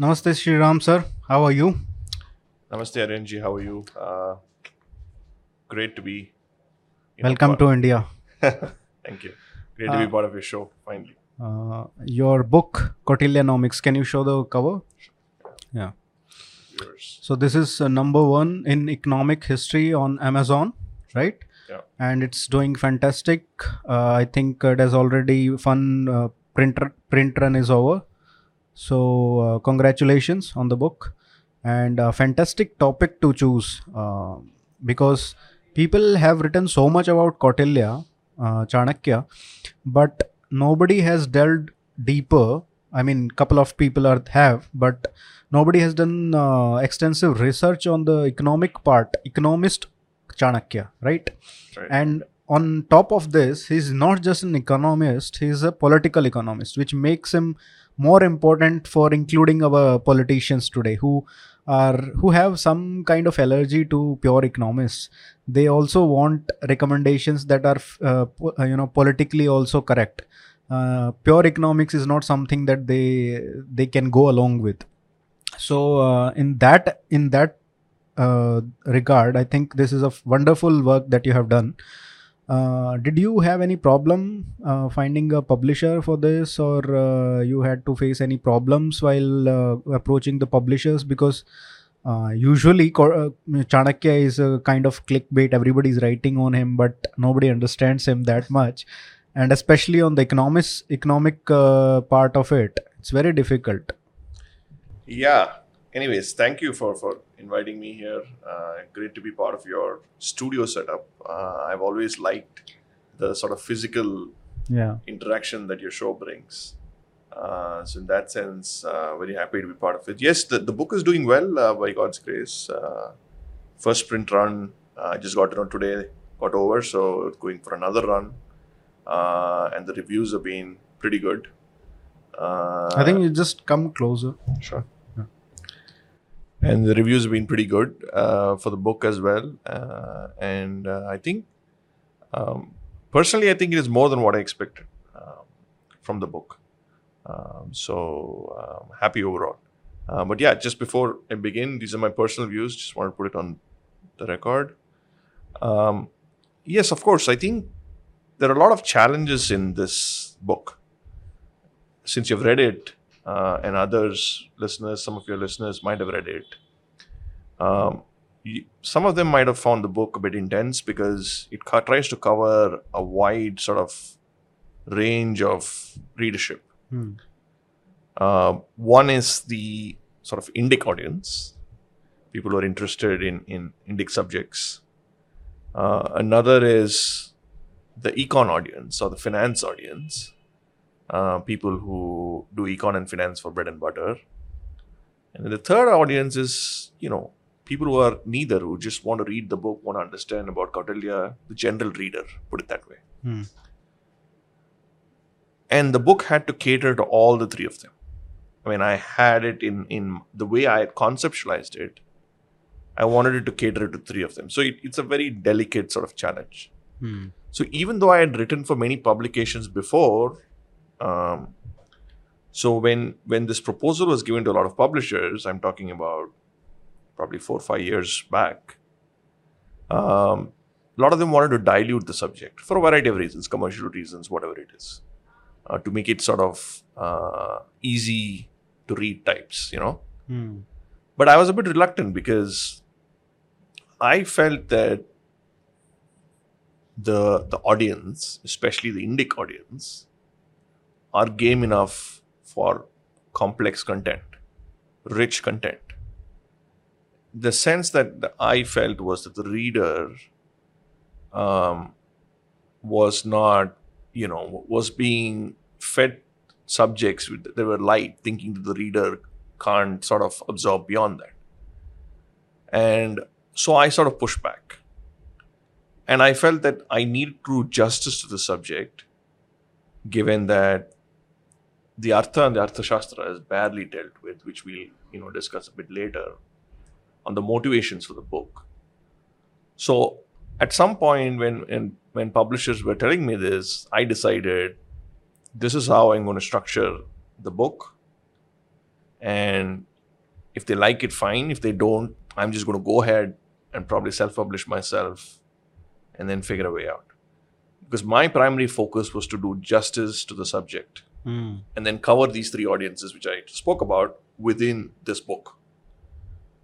Namaste, Sri Ram sir. How are you? Namaste, Arenji. How are you? Uh, great to be. Welcome to India. Thank you. Great to be Uh, part of your show. Finally. Uh, your book, Kautilyanomics. Can you show the cover? Yeah. Yours. So this is uh, number one in economic history on Amazon, right? Yeah. And it's doing fantastic. Uh, I think it has already fun uh, print print run is over. So uh, congratulations on the book and a fantastic topic to choose uh, because people have written so much about Kautilya, uh, Chanakya, but nobody has delved deeper. I mean, couple of people are have, but nobody has done uh, extensive research on the economic part economist chanakya right Right. and on top of this he's not just an economist he's a political economist which makes him more important for including our politicians today who are who have some kind of allergy to pure economists. They also want recommendations that are uh, uh, you know politically also correct. Uh, pure economics is not something that they they can go along with. So uh, in that in that uh, regard i think this is a wonderful work that you have done uh, did you have any problem uh, finding a publisher for this or uh, you had to face any problems while uh, approaching the publishers? Because uh, usually chanakya is a kind of clickbait. Everybody's writing on him but nobody understands him that much. And especially on the economics economic part of it it's very difficult. Yeah. Anyways, thank you for for inviting me here. Uh, great to be part of your studio setup. Uh, I've always liked the sort of physical yeah interaction that your show brings. Uh, so in that sense, uh, very happy to be part of it. Yes, the, the book is doing well uh, by God's grace. Uh, first print run, uh, I just got it on today, got over, so going for another run. Uh, and the reviews have been pretty good. Uh, i think you just come closer Sure. And the reviews have been pretty good uh, for the book as well. Uh, and uh, I think, um, personally, I think it is more than what I expected um, from the book. Um, so um, happy overall. Uh, but yeah, just before I begin, these are my personal views. Just want to put it on the record. Um, yes, of course. I think there are a lot of challenges in this book. Since you've read it, uh, and others, listeners, some of your listeners might have read it. Um, y- some of them might have found the book a bit intense because it co- tries to cover a wide sort of range of readership. Hmm. Uh, one is the sort of Indic audience, people who are interested in, in Indic subjects. Uh, another is the econ audience or the finance audience, uh, people who do econ and finance for bread and butter. And then the third audience is, you know, people who are neither, who just want to read the book, want to understand about Kautilya, the general reader, put it that way. Hmm. And the book had to cater to all the three of them. I mean, I had it in in the way I had conceptualized it. I wanted it to cater to three of them. So it, it's a very delicate sort of challenge. Hmm. So even though I had written for many publications before, um, so when when this proposal was given to a lot of publishers, I'm talking about probably four or five years back. Um, a lot of them wanted to dilute the subject for a variety of reasons, commercial reasons, whatever it is, uh, to make it sort of uh, easy to read types, you know Hmm. but I was a bit reluctant because I felt that the the audience, especially the Indic audience, are game enough for complex content, rich content. The sense that I felt was that the reader um, was not, you know, was being fed subjects with, that were light, thinking that the reader can't sort of absorb beyond that. And so I sort of pushed back. And I felt that I needed to do justice to the subject, given that the Artha and the Artha Shastra is badly dealt with, which we'll you know discuss a bit later, on the motivations for the book. So at some point when when, when publishers were telling me this, I decided this is how I'm going to structure the book And if they like it, fine. If they don't, I'm just going to go ahead and probably self publish myself and then figure a way out. Because my primary focus was to do justice to the subject Hmm. and then cover these three audiences which I spoke about within this book.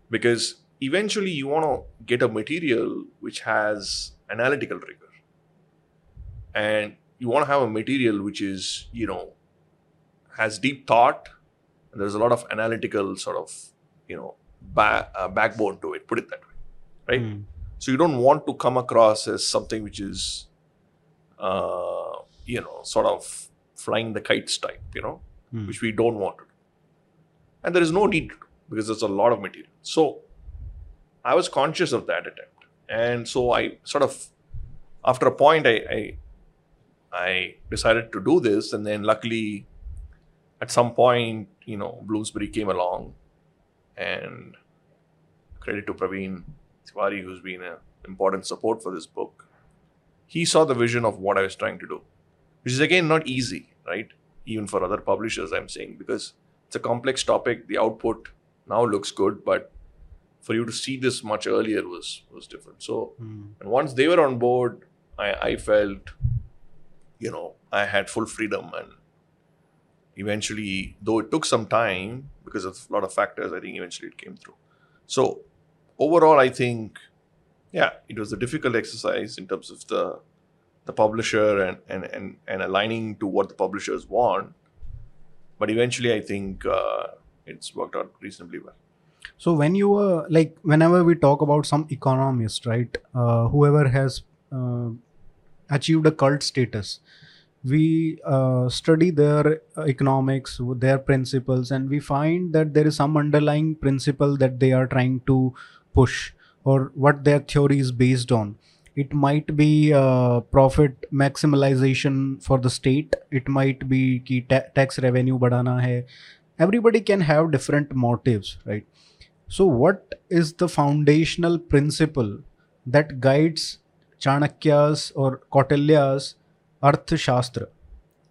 Because eventually you want to get a material which has analytical rigor. And you want to have a material which is, you know, has deep thought and there's a lot of analytical sort of, you know, ba- uh, backbone to it, put it that way. Right? Hmm. So you don't want to come across as something which is, uh, you know, sort of flying the kites type, you know, Hmm. which we don't want to do. And there is no need to do because there's a lot of material. So I was conscious of that attempt. And so I sort of, after a point, I, I, I decided to do this. And then luckily, at some point, you know, Bloomsbury came along and credit to Praveen Tiwari, who's been an important support for this book. He saw the vision of what I was trying to do, which is again not easy, right? Even for other publishers, I'm saying, because it's a complex topic. The output now looks good, but for you to see this much earlier was was different. So, Hmm. and once they were on board, I, I felt, you know, I had full freedom and eventually, though it took some time because of a lot of factors, I think eventually it came through. So overall, I think, yeah, it was a difficult exercise in terms of the the publisher and and and, and aligning to what the publishers want. But eventually, I think uh, it's worked out reasonably well. So when you were like, whenever we talk about some economist, right? Uh, whoever has uh, achieved a cult status, we uh, study their economics, their principles, and we find that there is some underlying principle that they are trying to push, or what their theory is based on It might be uh, profit maximization for the state. It might be कि ta- tax revenue बढ़ाना है. Everybody can have different motives, right? So, what is the foundational principle that guides Chanakya's or Kautilya's अर्थशास्त्र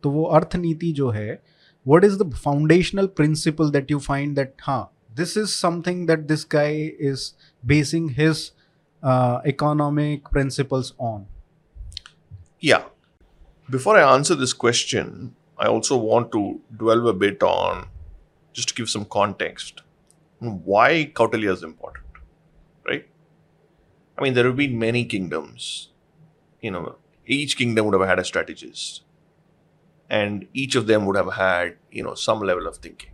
तो वो अर्थनीति जो है what is the foundational principle that you find that हाँ this is something that this guy is basing his uh, economic principles on Yeah. Before I answer this question, I also want to dwell a bit on just to give some context on why Kautilya is important, right? I mean, there have been many kingdoms. You know, each kingdom would have had a strategist, and each of them would have had you know some level of thinking,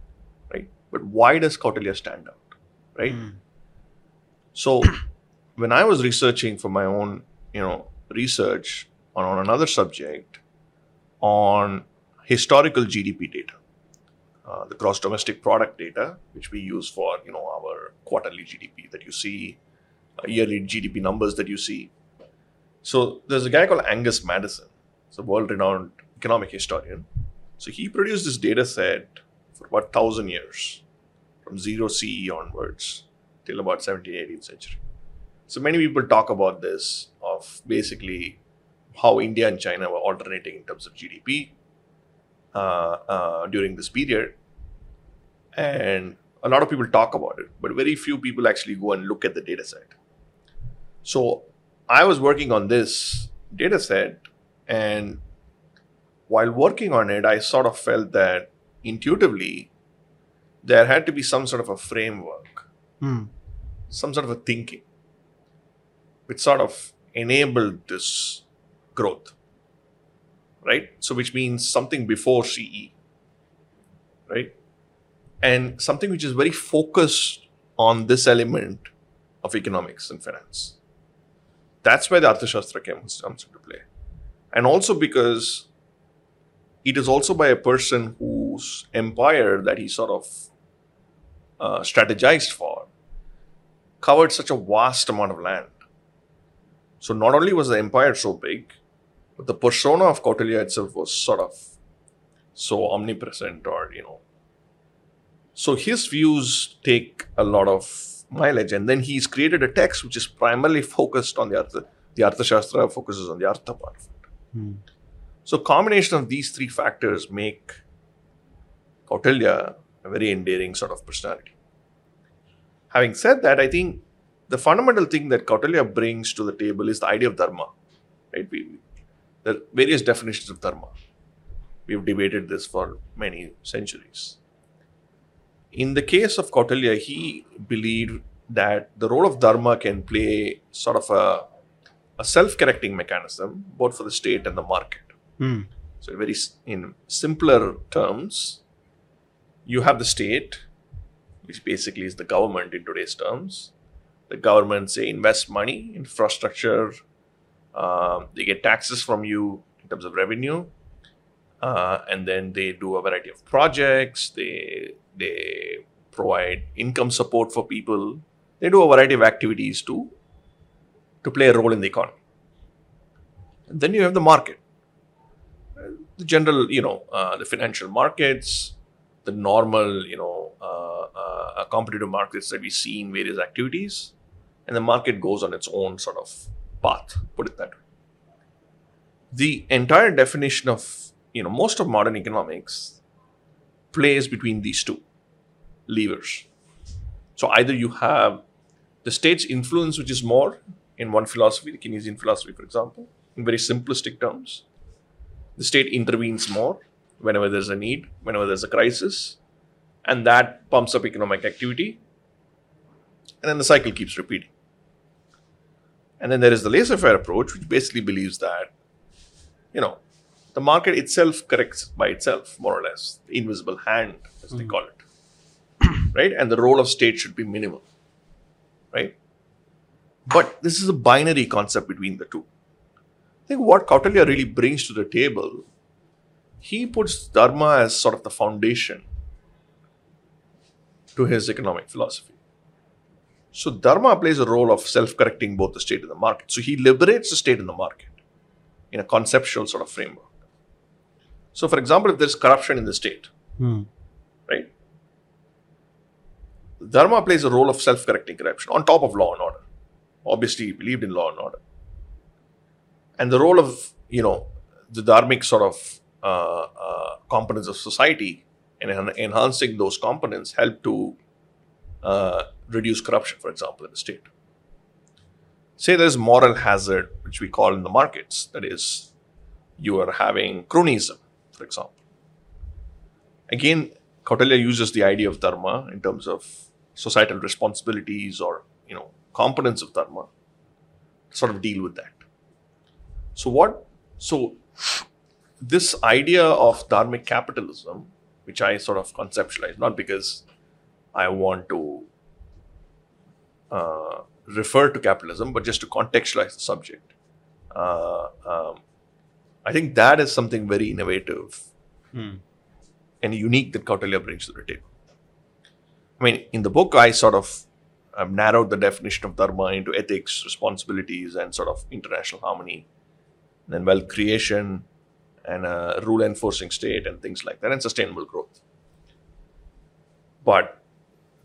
right? But why does Kautilya stand out, right? So, when I was researching for my own, you know, research on, on another subject on historical GDP data, uh, the gross domestic product data, which we use for, you know, our quarterly GDP that you see, uh, yearly GDP numbers that you see. So there's a guy called Angus Maddison, he's a world-renowned economic historian. So he produced this data set for about thousand years, from zero CE onwards till about 17th, 18th century. So many people talk about this of basically how India and China were alternating in terms of GDP uh, uh, during this period, and a lot of people talk about it, but very few people actually go and look at the data set. So I was working on this data set, and while working on it, I sort of felt that intuitively there had to be some sort of a framework Hmm. some sort of a thinking which sort of enabled this growth right? So which means something before ce right? And something which is very focused on this element of economics and finance. That's where the arthashastra comes, comes into play. And also because it is also by a person whose empire that he sort of uh, strategized for covered such a vast amount of land. So not only was the empire so big, but the persona of Kautilya itself was sort of so omnipresent or, you know. So his views take a lot of mileage. And then he's created a text which is primarily focused on the Artha. The Arthashastra focuses on the Artha part of it. Hmm. So combination of these three factors make Kautilya a very endearing sort of personality. Having said that, I think the fundamental thing that Kautilya brings to the table is the idea of dharma. Right? We, there are various definitions of dharma. We've debated this for many centuries. In the case of Kautilya, he believed that the role of dharma can play sort of a, a self-correcting mechanism, both for the state and the market. Hmm. So, very in simpler terms, you have the state, which basically is the government in today's terms. The government say invest money, infrastructure. Um, they get taxes from you in terms of revenue, uh, and then they do a variety of projects. They they provide income support for people. They do a variety of activities to to play a role in the economy. And then you have the market the general, you know, uh, the financial markets, the normal, you know, uh, uh, competitive markets that we see in various activities, and the market goes on its own sort of path. Put it that way. The entire definition of, you know, most of modern economics plays between these two levers. So either you have the state's influence, which is more in one philosophy, the Keynesian philosophy, for example, in very simplistic terms the state intervenes more whenever there's a need, whenever there's a crisis, and that pumps up economic activity. And then the cycle keeps repeating. And then there is the laissez faire approach, which basically believes that, you know, the market itself corrects by itself, more or less, the invisible hand, as they hmm. call it. right? And the role of state should be minimal. Right? But this is a binary concept between the two. I think what Kautilya really brings to the table, he puts dharma as sort of the foundation to his economic philosophy. So dharma plays a role of self-correcting both the state and the market. So he liberates the state and the market in a conceptual sort of framework. So, for example, if there's corruption in the state, Hmm. right? Dharma plays a role of self-correcting corruption on top of law and order. Obviously, he believed in law and order and the role of you know the dharmic sort of uh, uh, components of society and en- enhancing those components help to uh, reduce corruption, for example, in the state. Say there's moral hazard, which we call in the markets, that is, you are having cronyism, for example. Again, Kautilya uses the idea of dharma in terms of societal responsibilities or you know components of dharma sort of deal with that. So what? So this idea of dharmic capitalism, which I sort of conceptualize, not because I want to uh, refer to capitalism, but just to contextualize the subject. Uh, um, I think that is something very innovative Hmm. and unique that Kautilya brings to the table. I mean, in the book, I sort of I've narrowed the definition of dharma into ethics, responsibilities, and sort of international harmony, and then wealth creation, and a rule enforcing state, and things like that, and sustainable growth. But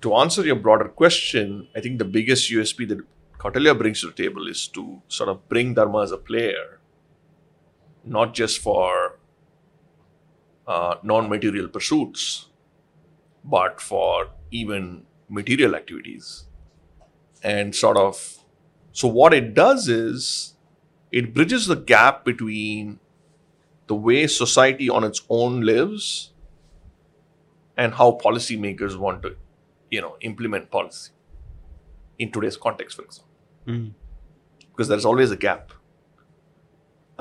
to answer your broader question, I think the biggest USP that Kautilya brings to the table is to sort of bring dharma as a player, not just for uh, non-material pursuits, but for even material activities. And sort of, so what it does is it bridges the gap between the way society on its own lives and how policymakers want to, you know, implement policy in today's context, for example Hmm. because there's always a gap.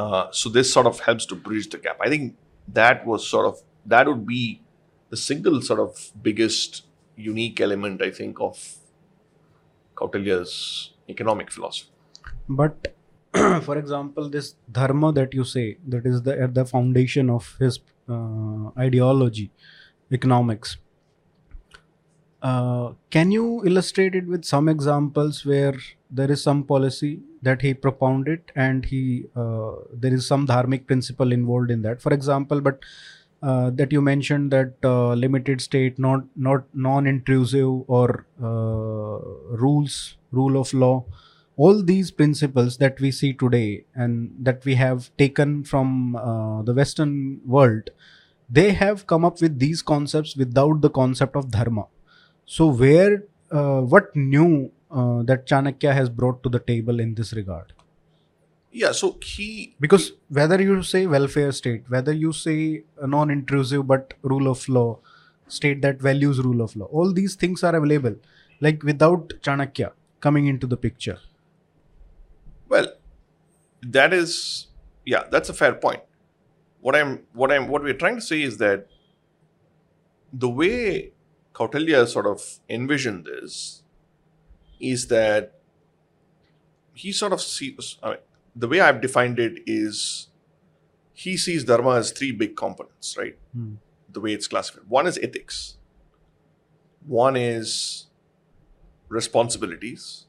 Uh, so this sort of helps to bridge the gap. I think that was sort of that would be the single sort of biggest unique element I think of Kautilya's economic philosophy. But for example, this dharma that you say that is the at the foundation of his uh, ideology, economics. Uh, can you illustrate it with some examples where there is some policy that he propounded and he uh, there is some dharmic principle involved in that? For example, but uh, that you mentioned that uh, limited state, not not non-intrusive or uh, rules, rule of law, all these principles that we see today and that we have taken from the Western world, they have come up with these concepts without the concept of dharma so where uh, what new uh, that chanakya has brought to the table in this regard Yeah, so he because whether you say welfare state whether you say a non-intrusive but rule of law state that values rule of law all these things are available like without chanakya coming into the picture Well, that is yeah, that's a fair point. What I'm what I'm what we're trying to say is that the way Kautilya sort of envisioned this is that he sort of sees I mean, the way I've defined it is he sees dharma as three big components, right? Hmm. The way it's classified. One is ethics. One is responsibilities.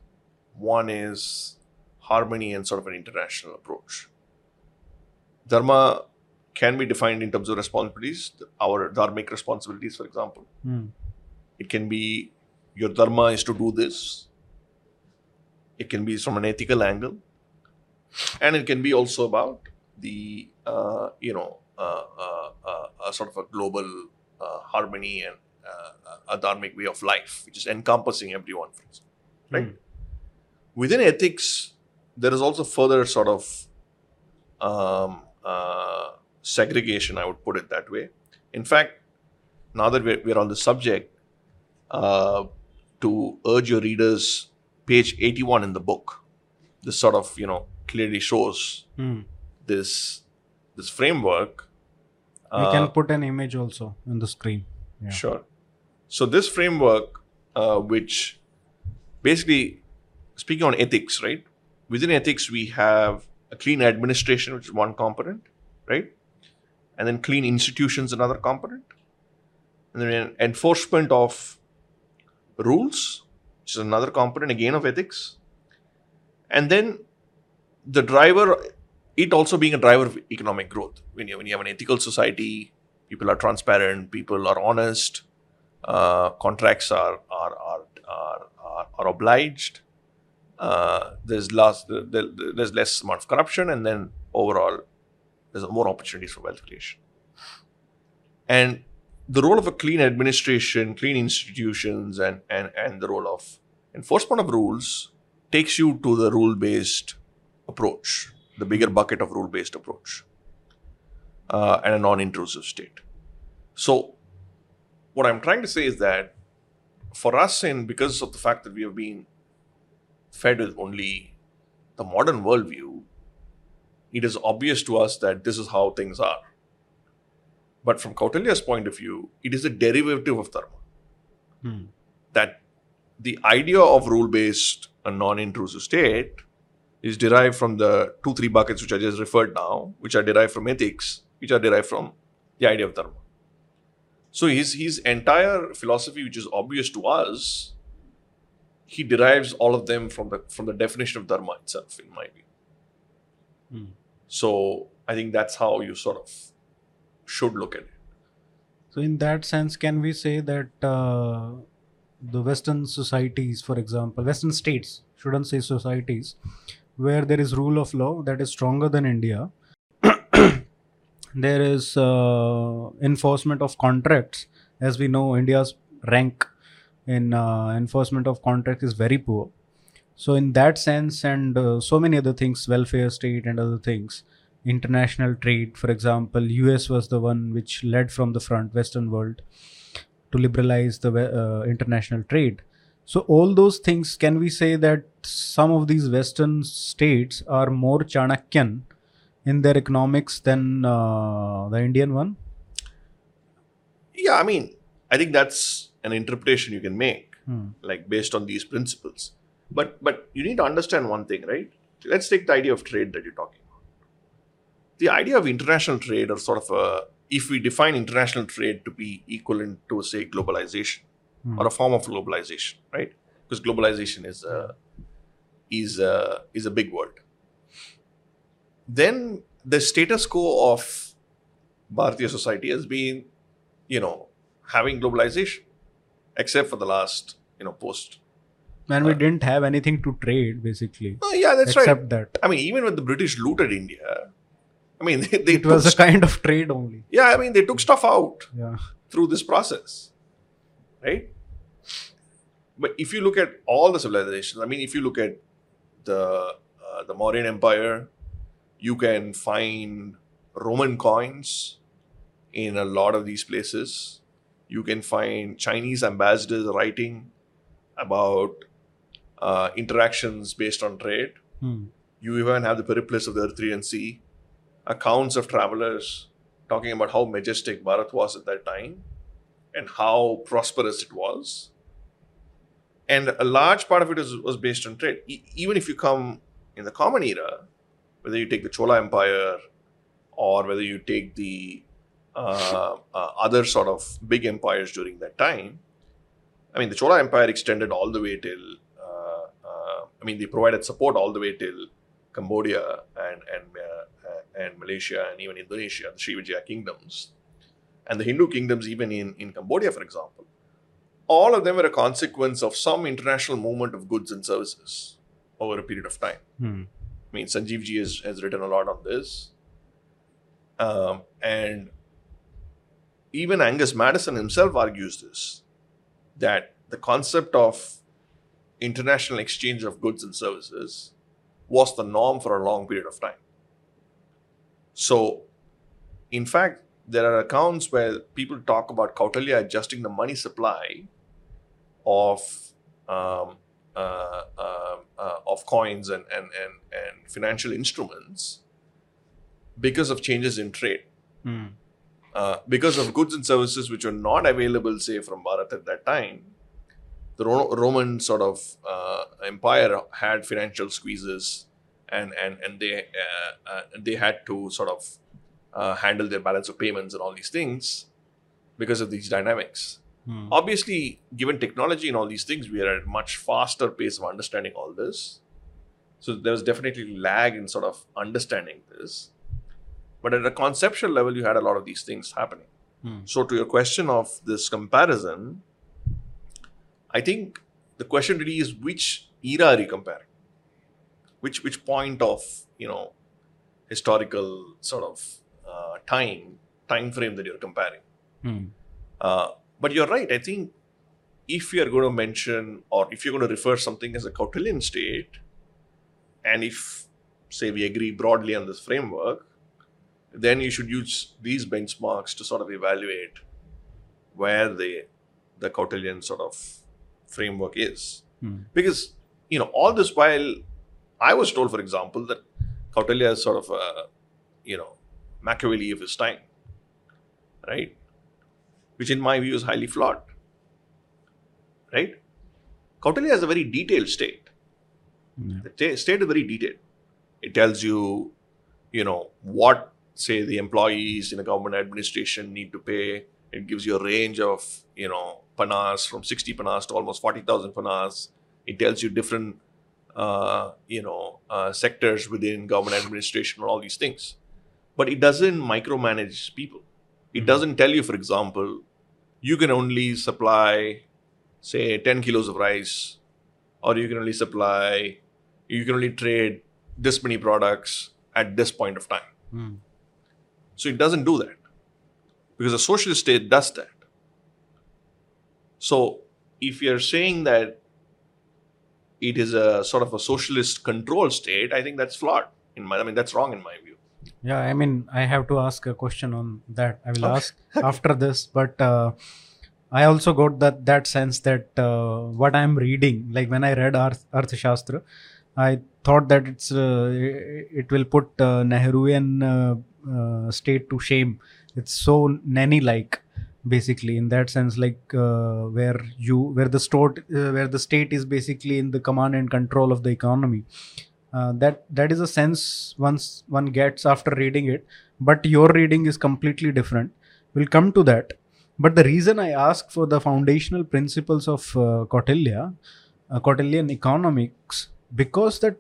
One is harmony and sort of an international approach. Dharma can be defined in terms of responsibilities, our dharmic responsibilities, for example. Hmm. It can be your dharma is to do this. It can be from an ethical angle, and it can be also about the uh, you know uh, uh, uh, a sort of a global uh, harmony and uh, a dharmic way of life, which is encompassing everyone. For example, right? Hmm. Within ethics, there is also further sort of um, uh, segregation. I would put it that way. In fact, now that we're, we're on the subject, uh, to urge your readers, page 81 in the book, this sort of you know clearly shows Hmm. this this framework. we Uh, can put an image also on the screen yeah. Sure. So this framework, uh, which basically speaking on ethics, right? Within ethics, we have a clean administration, which is one component, right? And then clean institutions, another component, and then enforcement of rules, which is another component again of ethics, and then the driver, it also being a driver of economic growth. When you when you have an ethical society, people are transparent, people are honest, uh, contracts are are are are, are, are obliged. Uh, there's less there, there- there's less amount of corruption, and then overall there's more opportunities for wealth creation. And the role of a clean administration, clean institutions, and and and the role of enforcement of rules takes you to the rule based approach, the bigger bucket of rule based approach, uh, and a non intrusive state. So, what I'm trying to say is that for us, and because of the fact that we have been fed with only the modern worldview, it is obvious to us that this is how things are. But from Kautilya's point of view, it is a derivative of dharma. Hmm. That the idea of rule based and non intrusive state is derived from the two, three buckets which I just referred now, which are derived from ethics, which are derived from the idea of dharma. So his his entire philosophy, which is obvious to us, he derives all of them from the from the definition of dharma itself, in my view. Hmm. So I think that's how you sort of should look at it. So, in that sense, can we say that uh, the Western societies, for example, Western states, shouldn't say societies, where there is rule of law that is stronger than India, there is uh, enforcement of contracts. As we know, India's rank in uh, enforcement of contracts is very poor. So, in that sense, and uh, so many other things, welfare state and other things, international trade for example us was the one which led from the front western world to liberalize the uh, international trade so all those things can we say that some of these western states are more chanakyan in their economics than uh, the indian one Yeah, I mean, I think that's an interpretation you can make, Hmm. like based on these principles. But but you need to understand one thing, right? Let's take the idea of trade that you're talking. The idea of international trade, or sort of a, if we define international trade to be equivalent to say globalization Hmm. or a form of globalization, right? Because globalization is a is a is a big word. Then the status quo of Bharatiya society has been, you know, having globalization, except for the last, you know, post. and we Uh, didn't have anything to trade basically Oh, yeah, that's right. except that I mean, even when the British looted India, I mean, they, they it was took a kind of trade only. yeah, I mean, they took stuff out Yeah. through this process, right? But if you look at all the civilizations, I mean, if you look at the uh, the Mauryan Empire, you can find Roman coins in a lot of these places. You can find Chinese ambassadors writing about uh, interactions based on trade. Hmm. You even have the Periplus of the Erythraean Sea, accounts of travelers talking about how majestic Bharat was at that time and how prosperous it was. And a large part of it was was based on trade. E- even if you come in the Common Era, whether you take the Chola Empire or whether you take the uh, uh, other sort of big empires during that time, I mean, the Chola Empire extended all the way till, uh, uh, I mean, they provided support all the way till Cambodia and and uh, and Malaysia and even Indonesia, the Srivijaya kingdoms, and the Hindu kingdoms, even in in Cambodia, for example, all of them were a consequence of some international movement of goods and services over a period of time. Hmm. I mean, Sanjeev ji has, has written a lot on this. Um, and even Angus Maddison himself argues this that the concept of international exchange of goods and services was the norm for a long period of time. So, in fact, there are accounts where people talk about Kautilya adjusting the money supply of um, uh, uh, uh, of coins and, and, and, and financial instruments because of changes in trade. Uh, because of goods and services which were not available, say, from Bharat at that time, the Ro- Roman sort of uh, empire had financial squeezes, and and and they uh, uh, they had to sort of uh, handle their balance of payments and all these things because of these dynamics. Hmm. Obviously, given technology and all these things, we are at a much faster pace of understanding all this. So there was definitely lag in sort of understanding this. But at a conceptual level, you had a lot of these things happening. Hmm. So to your question of this comparison, I think the question really is which era are you comparing? Which which point of you know historical sort of uh, time time frame that you're comparing? Hmm. Uh, but you're right. I think if you're going to mention or if you're going to refer something as a Kautilyan state, and if say we agree broadly on this framework, then you should use these benchmarks to sort of evaluate where the the Kautilyan sort of framework is. Hmm. Because you know all this while I was told, for example, that Kautilya is sort of a you know Machiavelli of his time, right? Which in my view is highly flawed, right? Kautilya is a very detailed state. Yeah. The ta- state is very detailed. It tells you, you know, what say the employees in a government administration need to pay. It gives you a range of, you know, panas from 60 panas to almost 40,000 panas. It tells you different, uh, you know, uh, sectors within government administration and all these things. But it doesn't micromanage people. It doesn't tell you, for example, you can only supply, say, 10 kilos of rice, or you can only supply, you can only trade this many products at this point of time. Hmm. So it doesn't do that because a socialist state does that. So if you're saying that it is a sort of a socialist control state, I think that's flawed. In my, I mean, that's wrong in my view. Yeah, I mean, I have to ask a question on that. I will Okay. ask after this, but uh, I also got that that sense that uh, what I'm reading, like when I read Arth- Arthashastra, I thought that it's uh, it will put uh, Nehruvian uh, uh, state to shame. It's so nanny-like, basically, in that sense, like uh, where you where the state uh, where the state is basically in the command and control of the economy. Uh, that that is a sense once one gets after reading it but your reading is completely different. We'll come to that. But the reason i ask for the foundational principles of uh, kautilya uh, kautilyan economics because that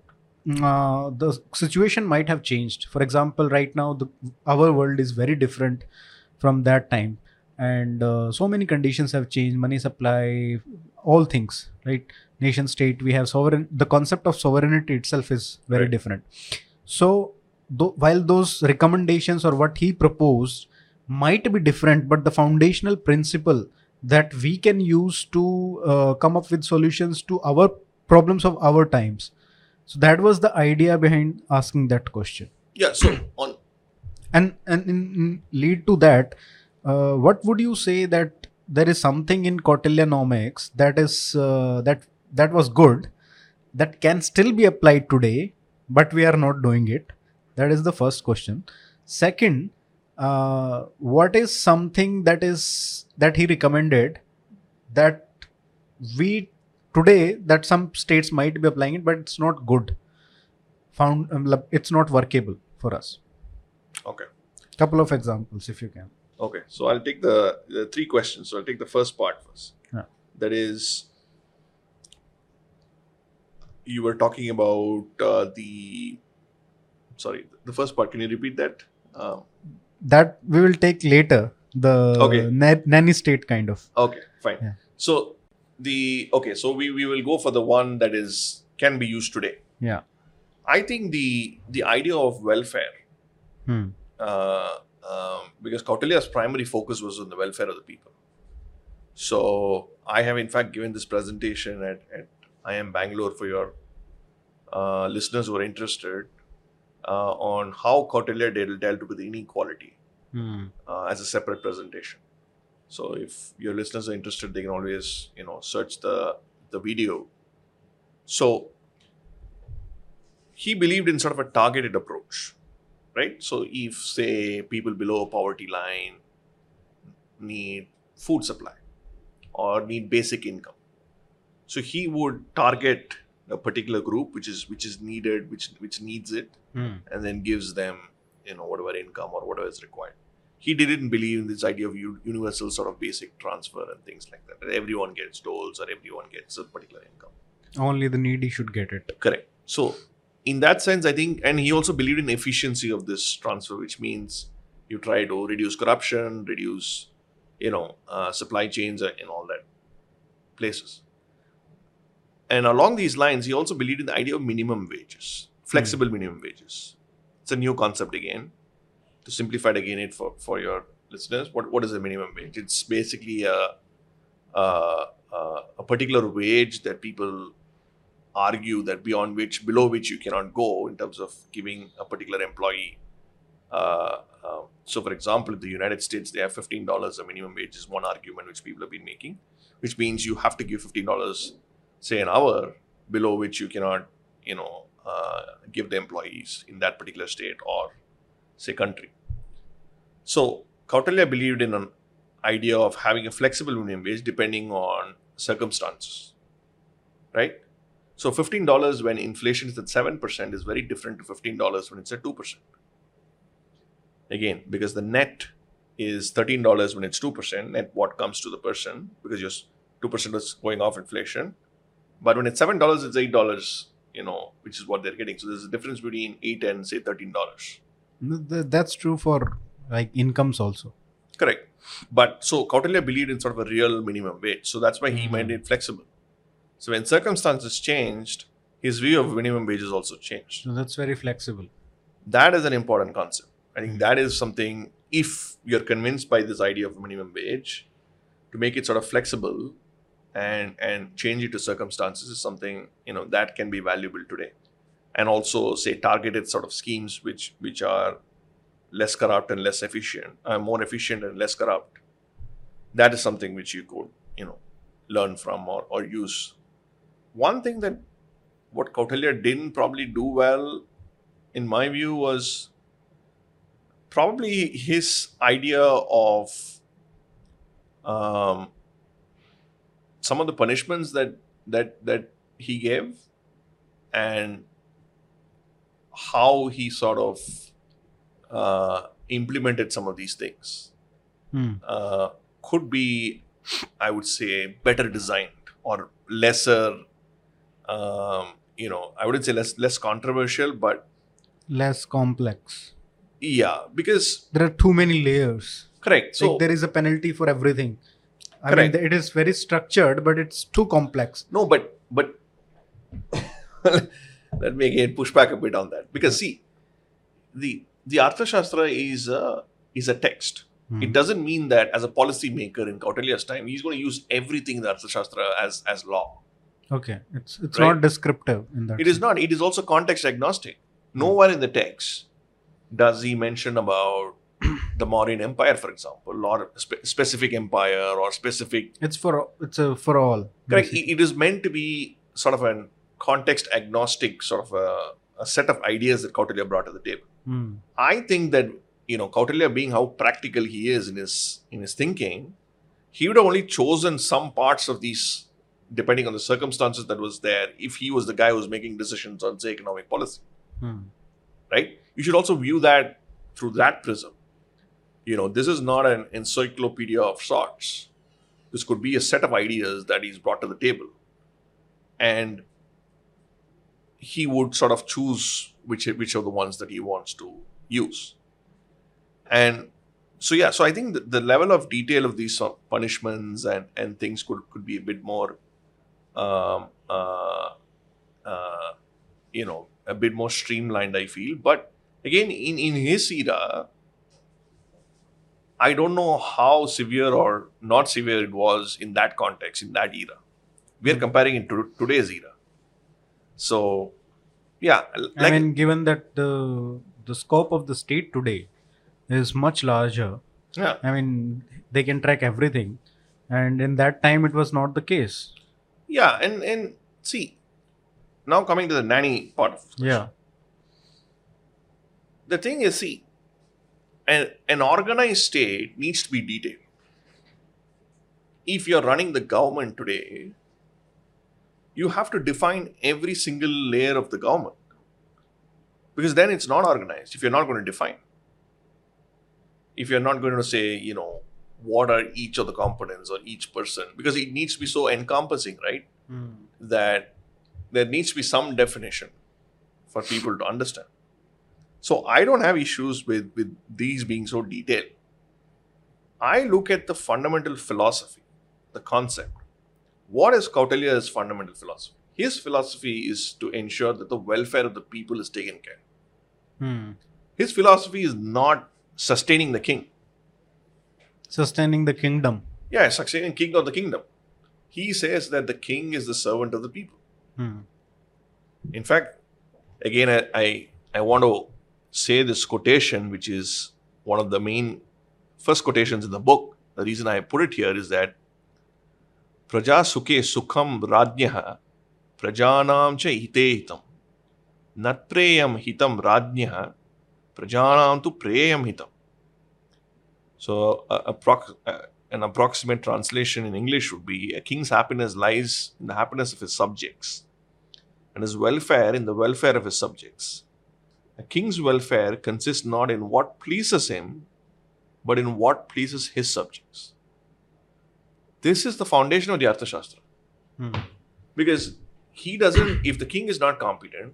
uh, the situation might have changed. For example right now the, our world is very different from that time and uh, so many conditions have changed money supply all things right nation state we have sovereign the concept of sovereignty itself is very Right. different so tho- while those recommendations or what he proposed might be different, but the foundational principle that we can use to uh, come up with solutions to our problems of our times. So that was the idea behind asking that question. Yeah. So on And and in, in lead to that, uh, what would you say that there is something in Kautilyanomics that is uh, that that was good that can still be applied today, but we are not doing it. That is the first question. Second, uh, what is something that is that he recommended that we today that some states might be applying it, but it's not good. Found um, it's not workable for us okay. couple of examples if you can Okay, so I'll take the, the three questions. So I'll take the first part first. Yeah. That is, you were talking about uh, the. Sorry, the first part. Can you repeat that? Um, that we will take later the Okay. na- nanny state kind of okay, fine. Yeah. So the okay, so we, we will go for the one that is can be used today. yeah I think the the idea of welfare, hmm. uh, um, because Kautilya's primary focus was on the welfare of the people. So I have in fact given this presentation at, at IIM Bangalore for your uh, listeners who are interested uh, on how Kautilya dealt, dealt with inequality Hmm. uh, as a separate presentation. So if your listeners are interested, they can always you know search the the video. So he believed in sort of a targeted approach, right? So if say people below poverty line need food supply or need basic income, so he would target a particular group which is which is needed, which which needs it, Hmm. and then gives them you know whatever income or whatever is required he didn't believe in this idea of universal sort of basic transfer and things like that everyone gets doles or everyone gets a particular income only the needy should get it correct so in that sense i think and he also believed in efficiency of this transfer which means you try to reduce corruption reduce you know uh, supply chains in all that places. And along these lines he also believed in the idea of minimum wages flexible minimum wages. It's a new concept again to simplify it again it for, for your listeners. What, what is a minimum wage? It's basically a, a, a particular wage that people argue that beyond which below which you cannot go in terms of giving a particular employee uh, uh, so for example in the united states they have $15 a minimum wage is one argument which people have been making which means you have to give $15 say an hour below which you cannot you know uh, give the employees in that particular state or say country. So kautilya believed in an idea of having a flexible minimum wage depending on circumstances right so $15 when inflation is at 7% is very different to $15 when it's at 2%. Again, because the net is $13 when it's 2%, net what comes to the person, because your 2% is going off inflation. But when it's $7, it's $8, you know, which is what they're getting. So there's a difference between 8 and say $13. Th- th- that's true for like incomes also Correct. But so Kautilya believed in sort of a real minimum wage. So that's why he Mhm. made it flexible. So when circumstances changed, his view of minimum wages also changed. so that's very flexible that is an important concept. I think that is something, if you're convinced by this idea of minimum wage, to make it sort of flexible and and change it to circumstances is something you know that can be valuable today. And also say targeted sort of schemes which which are less corrupt and less efficient, uh, more efficient and less corrupt. That is something which you could you know learn from or, or use. One thing that what Kautilya didn't probably do well in my view was probably his idea of um, some of the punishments that that that he gave and how he sort of uh, implemented some of these things Hmm. uh, could be, I would say, better designed or lesser. Um, you know, I wouldn't say less less controversial, but less complex yeah, because there are too many layers correct. So like there is a penalty for everything i Correct. mean it is very structured but it's too complex no, but but let me again push back a bit on that because see, the the Arthashastra is a is a text. Hmm. It doesn't mean that as a policy maker in Kautilya's time, he's going to use everything in the Arthashastra as as law. Okay, it's it's Right. not descriptive in that. It is not. It is also context agnostic. Nowhere in the text does he mention about the Mauryan Empire, for example, or spe- specific empire or specific. It's for it's a for all. Correct. It, it is meant to be sort of an context agnostic sort of a, a set of ideas that Kautilya brought to the table. Hmm. I think that you know Kautilya, being how practical he is in his in his thinking, he would have only chosen some parts of these, depending on the circumstances that was there. If he was the guy who was making decisions on say economic policy, Hmm. right? You should also view that through that prism. You know, this is not an encyclopedia of sorts. This could be a set of ideas that he's brought to the table, and he would sort of choose which which are the ones that he wants to use. And so yeah, so I think the, the level of detail of these sort of punishments and and things could could be a bit more, um, uh, uh, you know, a bit more streamlined. I feel, but again, in in his era, I don't know how severe or not severe it was in that context in that era. We are comparing it to today's era. So, yeah, I mean, given that the the scope of the state today is much larger, yeah, I mean, they can track everything, and in that time it was not the case. Yeah, and and see, now coming to the nanny part of. Yeah. the thing is, see, an, an organized state needs to be detailed. If you're running the government today, you have to define every single layer of the government because then it's not organized if you're not going to define. If you're not going to say, you know, what are each of the components or each person, because it needs to be so encompassing, right? Hmm. that there needs to be some definition for people to understand. So I don't have issues with, with these being so detailed. I look at the fundamental philosophy, the concept. What is Kautilya's fundamental philosophy? His philosophy is to ensure that the welfare of the people is taken care. Hmm. His philosophy is not sustaining the king. Sustaining the kingdom. Yeah, sustaining king of the kingdom. He says that the king is the servant of the people. Hmm. In fact, again, I, I, I want to say this quotation, which is one of the main first quotations in the book. The reason I put it here is that Praja Sukhe Sukham Rajnyaha Prajanam cha hite hitam Natpreyam hitam Rajnyaha Prajanam tu preyam hitam. So, a, approx- uh, an approximate translation in English would be a king's happiness lies in the happiness of his subjects and his welfare in the welfare of his subjects. A king's welfare consists not in what pleases him, but in what pleases his subjects. This is the foundation of the Arthashastra. Hmm. Because he doesn't, if the king is not competent,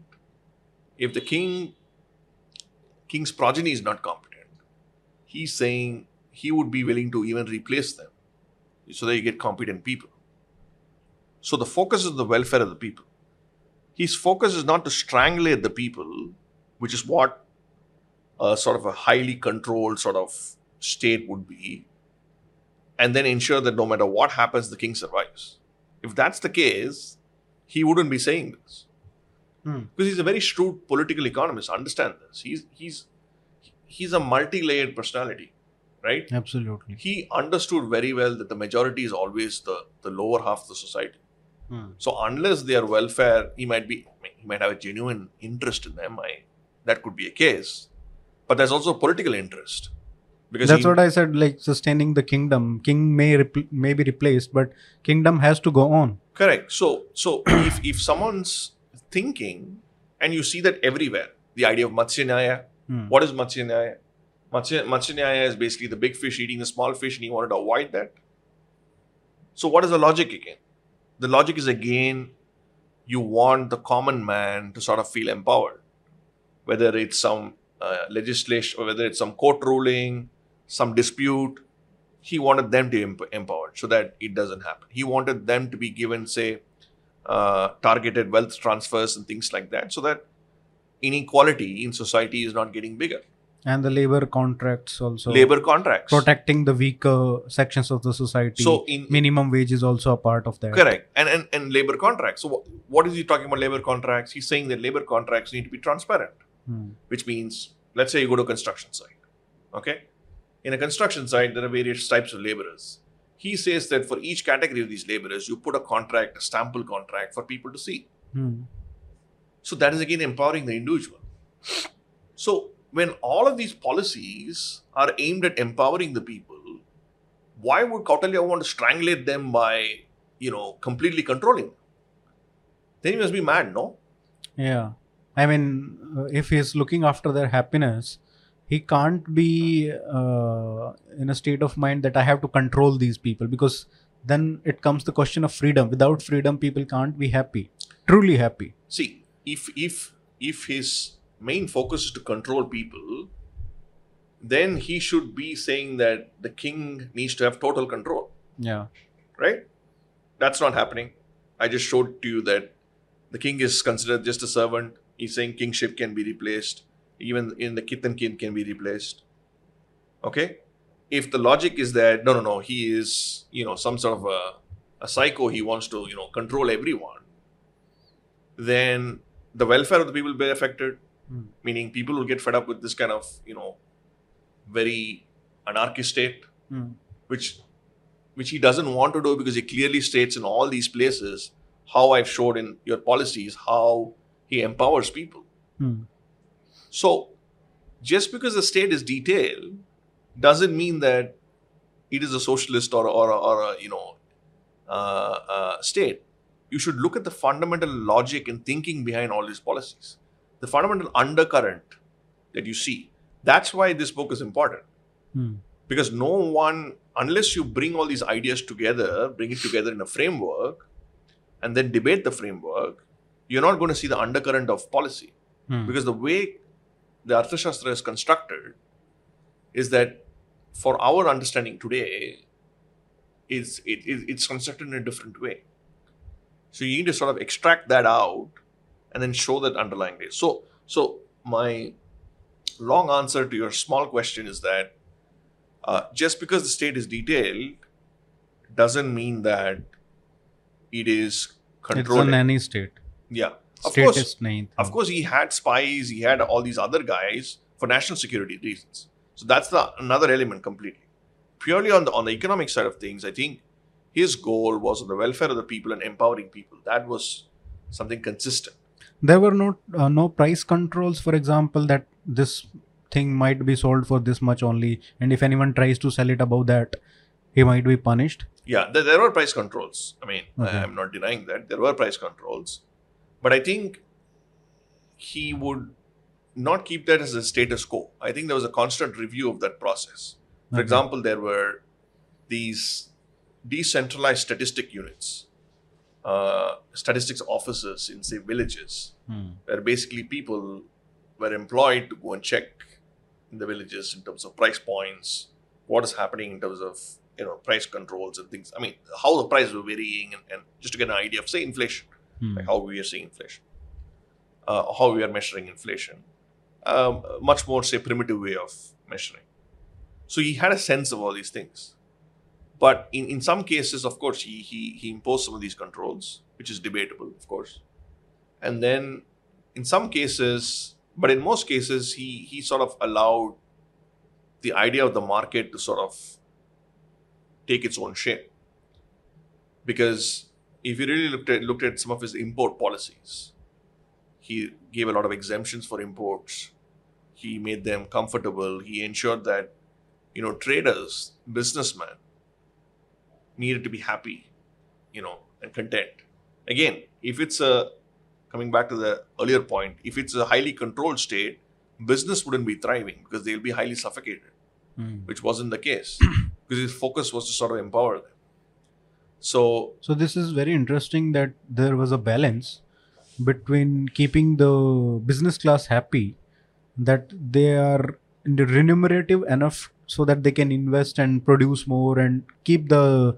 if the king, king's progeny is not competent, he's saying he would be willing to even replace them so that you get competent people. So the focus is the welfare of the people his focus is not to strangulate the people, which is what a sort of a highly controlled sort of state would be, and then ensure that no matter what happens, the king survives. If that's the case, he wouldn't be saying this. Hmm. Because he's a very shrewd political economist. Understand this. He's he's he's a multi-layered personality, right? Absolutely. He understood very well that the majority is always the, the lower half of the society. Hmm. So unless their welfare, he might be, he might have a genuine interest in them. I, that could be a case, but there's also political interest because That's he- what I said. Like sustaining the kingdom. King may repl- may be replaced, but kingdom has to go on. correct. So so if if someone's thinking and you see that everywhere, the idea of Matsya Nyaya, Hmm. what is Matsya Nyaya? Matsya, is basically the big fish eating the small fish, and he wanted to avoid that. So what is the logic again? The logic is again, you want the common man to sort of feel empowered, whether it's some uh, legislation or whether it's some court ruling, some dispute. He wanted them to be emp- empowered so that it doesn't happen. He wanted them to be given, say, uh, targeted wealth transfers and things like that, so that inequality in society is not getting bigger. And the labor contracts also Labor contracts. protecting the weaker sections of the society So in minimum wage is also a part of that correct and, and and labor contracts. So what, what is he talking about labor contracts? He's saying that labor contracts need to be transparent, Hmm. which means let's say you go to a construction site. Okay, in a construction site there are various types of laborers. He says that for each category of these laborers, you put a contract, a sample contract for people to see. Hmm. So that is again empowering the individual. So when all of these policies are aimed at empowering the people, why would Kautilya want to strangulate them by, you know, completely controlling them? Then he must be mad, no? Yeah. I mean, uh, if he's looking after their happiness, he can't be uh, in a state of mind that I have to control these people because then it comes the question of freedom. Without freedom, people can't be happy, truly happy. See, if if if his main focus is to control people, then he should be saying that the king needs to have total control. Yeah. right? That's not happening. I just showed to you that the king is considered just a servant. He's saying kingship can be replaced. Even in the kith and kin can be replaced. Okay? If the logic is that no, no, no, he is you know some sort of a, a psycho. He wants to you know control everyone. Then the welfare of the people will be affected. Meaning people will get fed up with this kind of you know very anarchist state Hmm. which which he doesn't want to do because he clearly states in all these places how I've showed in your policies how he empowers people. Hmm. So just because the state is detailed doesn't mean that it is a socialist or or, or a you know uh, uh, state. You should look at the fundamental logic and thinking behind all these policies, the fundamental undercurrent that you see. That's why this book is important Hmm. because no one unless you bring all these ideas together bring it together in a framework and then debate the framework you're not going to see the undercurrent of policy Hmm. because the way the arthashastra is constructed is that for our understanding today is it, it, it's constructed in a different way so you need to sort of extract that out and then show that underlying data so so my long answer to your small question is that uh, just because the state is detailed doesn't mean that it is It's controlling. a nanny state. yeah, of course. Of course, he had spies. He had all these other guys for national security reasons. So that's the another element completely. Purely on the on the economic side of things, I think his goal was on the welfare of the people and empowering people. That was something consistent. There were no uh, no price controls, for example, that this thing might be sold for this much only, and if anyone tries to sell it above that, he might be punished. Yeah, there, there were price controls. I mean, Okay. I'm not denying that there were price controls, but I think he would not keep that as a status quo. I think there was a constant review of that process. For Okay. example, there were these decentralized statistic units, uh, statistics offices in say villages, Hmm. where basically people were employed to go and check in the villages in terms of price points, what is happening in terms of you know price controls and things. I mean, how the prices were varying, and, and just to get an idea of say inflation, Hmm. like how we are seeing inflation, uh, how we are measuring inflation, um, much more say primitive way of measuring. So he had a sense of all these things. But in, in some cases, of course, he, he he imposed some of these controls, which is debatable, of course. And then in some cases, but in most cases, he he sort of allowed the idea of the market to sort of take its own shape. Because if you really looked at looked at some of his import policies, he gave a lot of exemptions for imports. He made them comfortable. He ensured that you know traders, businessmen needed to be happy, you know, and content. Again, if it's a coming back to the earlier point, if it's a highly controlled state, business wouldn't be thriving because they'll be highly suffocated, Hmm. which wasn't the case because his focus was to sort of empower them. So So this is very interesting that there was a balance between keeping the business class happy, that they are remunerative enough so that they can invest and produce more and keep the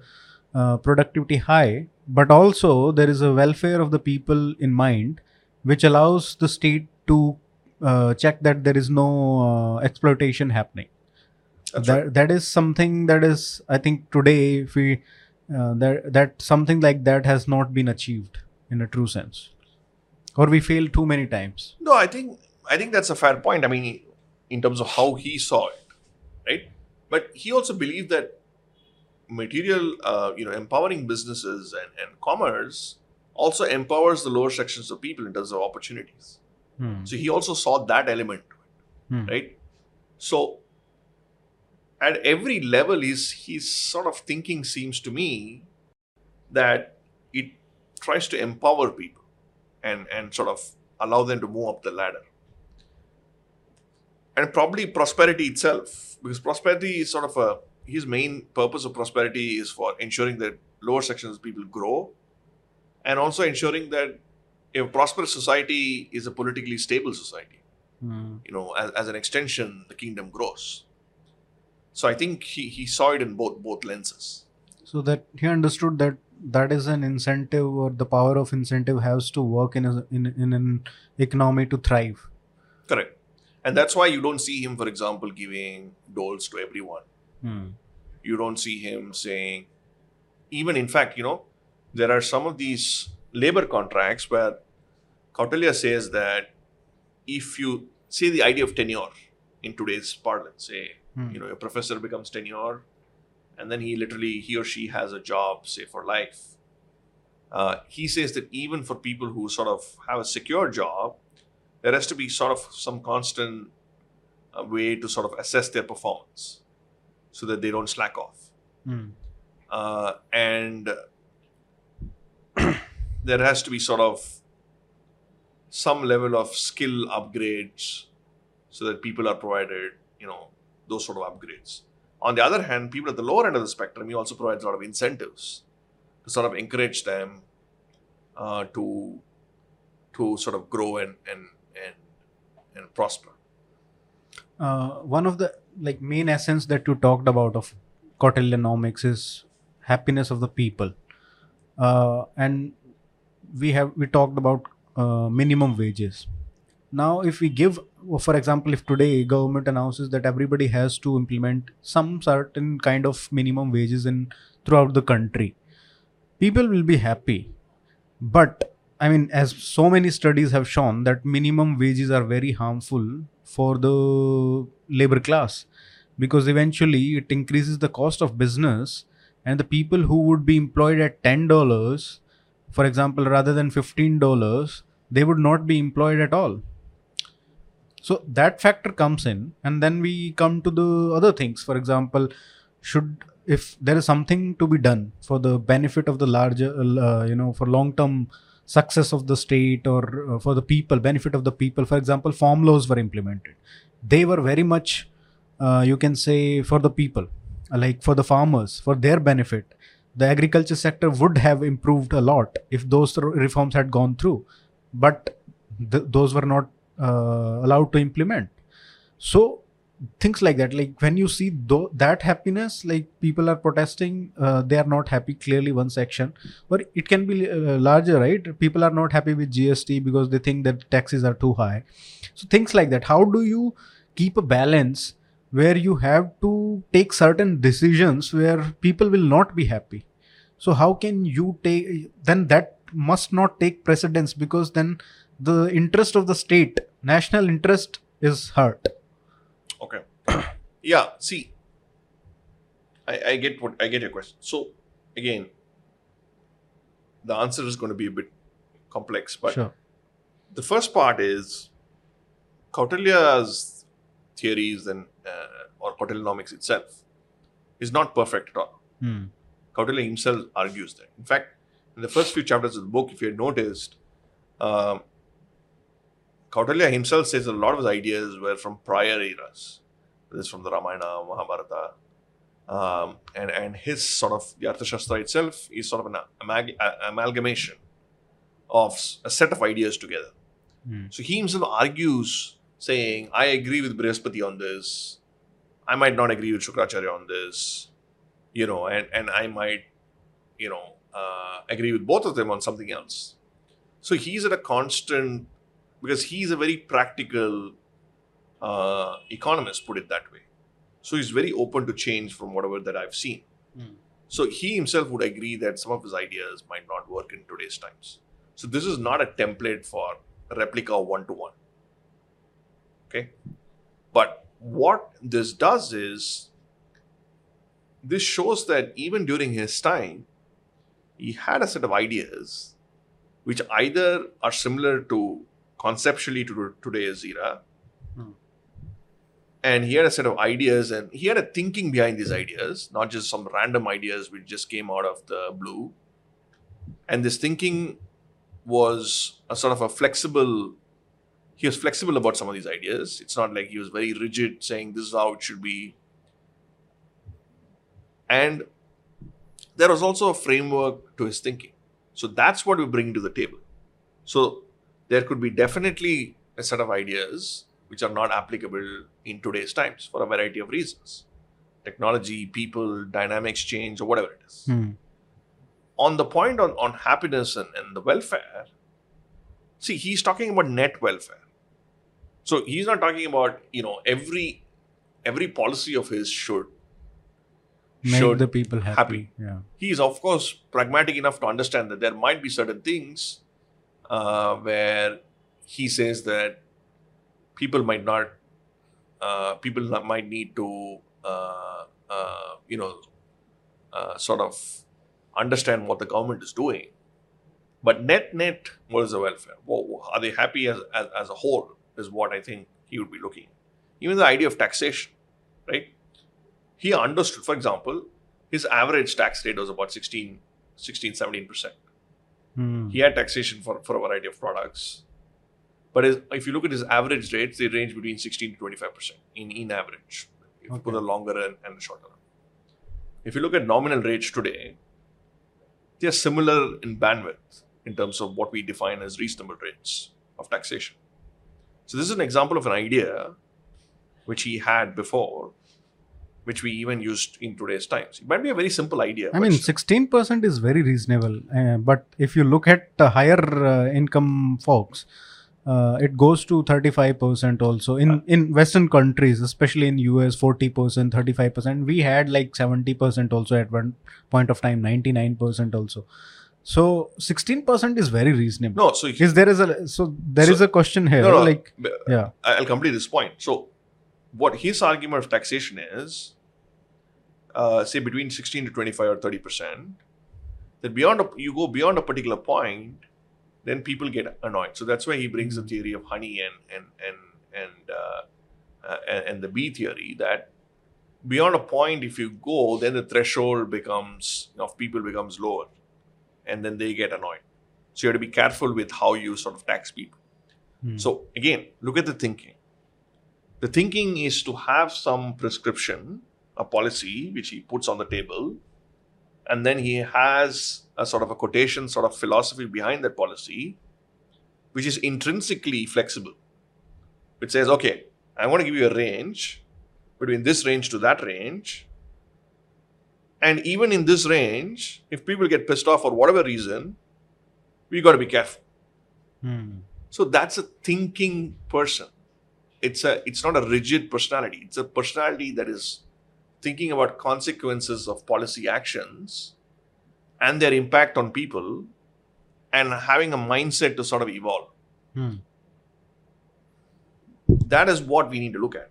uh, productivity high, but also there is a welfare of the people in mind, which allows the state to uh, check that there is no uh, exploitation happening. That's that, right. that is something that is i think today if we uh, that that something like that has not been achieved in a true sense or we fail too many times No, I think I think that's a fair point. I mean, in terms of how he saw it, right? But he also believed that material, uh, you know, empowering businesses and, and commerce also empowers the lower sections of people in terms of opportunities. Hmm. So he also saw that element to it, Hmm. right? So at every level, his his sort of thinking seems to me that it tries to empower people and and sort of allow them to move up the ladder. And probably prosperity itself, because prosperity is sort of a his main purpose of prosperity is for ensuring that lower sections of people grow and also ensuring that a prosperous society is a politically stable society. Hmm. you know as, as an extension the kingdom grows. So i think he, he saw it in both both lenses. So that he understood that that is an incentive or the power of incentive has to work in a, in, in an economy to thrive. Correct and that's why you don't see him for example giving doles to everyone Hmm. you don't see him saying even in fact you know there are some of these labor contracts where Kautilya says that if you say the idea of tenure in today's parlance say Hmm. you know your professor becomes tenure and then he literally he or she has a job say for life uh, he says that even for people who sort of have a secure job there has to be sort of some constant uh, way to sort of assess their performance so that they don't slack off Hmm. uh, and there has to be sort of some level of skill upgrades so that people are provided you know those sort of upgrades on the other hand people at the lower end of the spectrum he also provide a lot of incentives to sort of encourage them uh, to to sort of grow and and and, prosper uh, one of the like main essence that you talked about of Kautilyanomics is happiness of the people, uh, and we have we talked about uh, minimum wages. Now, if we give, for example, if today government announces that everybody has to implement some certain kind of minimum wages in throughout the country, people will be happy. But I mean, as so many studies have shown that minimum wages are very harmful for the labor class because eventually it increases the cost of business and the people who would be employed at $10 for example rather than $15 they would not be employed at all. So that factor comes in and then we come to the other things. For example should if there is something to be done for the benefit of the larger uh, you know for long term success of the state or uh, for the people benefit of the people. For example farm laws were implemented. They were very much uh, you can say for the people like for the farmers for their benefit. The agriculture sector would have improved a lot if those reforms had gone through but th- those were not uh, allowed to implement. So things like that. Like when you see tho- that happiness like people are protesting uh, they are not happy clearly one section. But it can be uh, larger right? People are not happy with gst because they think that taxes are too high. So things like that. How do you keep a balance where you have to take certain decisions where people will not be happy? So how can you take then that must not take precedence because then the interest of the state national interest is hurt Okay. yeah. See, I, I get what I get your question. So again, the answer is going to be a bit complex, but sure the first part is Kautilya's theories and uh, or Kautilyanomics itself is not perfect at all. Hmm. Kautilya himself argues that. In fact, in the first few chapters of the book, if you had noticed, um, Kautilya himself says a lot of his ideas were from prior eras. This is from the Ramayana, Mahabharata, um, and and his sort of the Arthashastra itself is sort of an amag- amalgamation of a set of ideas together. Hmm. So he himself argues, saying, "I agree with Brihaspati on this. I might not agree with Shukracharya on this, you know, and and I might, you know, uh, agree with both of them on something else." So he's at a constant because he's a very practical uh, economist, put it that way. So he's very open to change from whatever that I've seen. Hmm. So he himself would agree that some of his ideas might not work in today's times. So this is not a template for a replica one to one. Okay. But what this does is this shows that even during his time, he had a set of ideas which either are similar to conceptually to today's era, Hmm. and he had a set of ideas and he had a thinking behind these ideas, not just some random ideas which just came out of the blue. And this thinking was a sort of a flexible. He was flexible about some of these ideas. It's not like he was very rigid, saying this is how it should be. And there was also a framework to his thinking. So that's what we bring to the table. So there could be definitely a set of ideas which are not applicable in today's times for a variety of reasons technology, people, dynamics change, or whatever it is. Hmm. On the point on, on happiness and, and the welfare, see, he's talking about net welfare. So he's not talking about, you know, every every policy of his should Make should the people happy. happy. Yeah. he is of course pragmatic enough to understand that there might be certain things uh, where he says that people might not uh, people not- might need to uh, uh, you know uh, sort of understand what the government is doing. But net net what is the welfare? Wha- are they happy as, as, as a whole is what i think he would be looking. At. even the idea of taxation right? He understood for example his average tax rate was about 16 16 17% Hmm. he had taxation for, for a variety of products but his, if you look at his average rates they range between 16 to 25% in, in average if you put Okay. a longer and, and a shorter if you look at nominal rates today they are similar in bandwidth in terms of what we define as reasonable rates of taxation so this is an example of an idea which he had before which we even used in today's times it might be a very simple idea I mean, sixteen percent is very reasonable. Uh, but if you look at uh, higher uh, income folks, uh, it goes to thirty-five percent also. In in Western countries, especially in US, forty percent, thirty-five percent. We had like seventy percent also at one point of time, ninety-nine percent also. So sixteen percent is very reasonable. no so he- Is there is a so there is So- a question here? no, no, Like yeah, I'll complete this point. So, what his argument of taxation is, uh, say between 16 to 25 or 30 percent, that beyond a, you go beyond a particular point, then people get annoyed. So that's why he brings the theory of honey and and and and uh, uh, and, and the bee theory that beyond a point, if you go, then the threshold becomes of people becomes lower, and then they get annoyed. So you have to be careful with how you sort of tax people. Hmm. So again, look at the thinking. The thinking is to have some prescription, a policy which he puts on the table, and then he has a sort of a quotation, sort of philosophy behind that policy, which is intrinsically flexible. Which says, okay, I want to give you a range between this range to that range. And even in this range, if people get pissed off for whatever reason, we got to be careful. Hmm. So that's a thinking person. It's a it's not a rigid personality. It's a personality that is thinking about consequences of policy actions and their impact on people and having a mindset to sort of evolve. Hmm. That is what we need to look at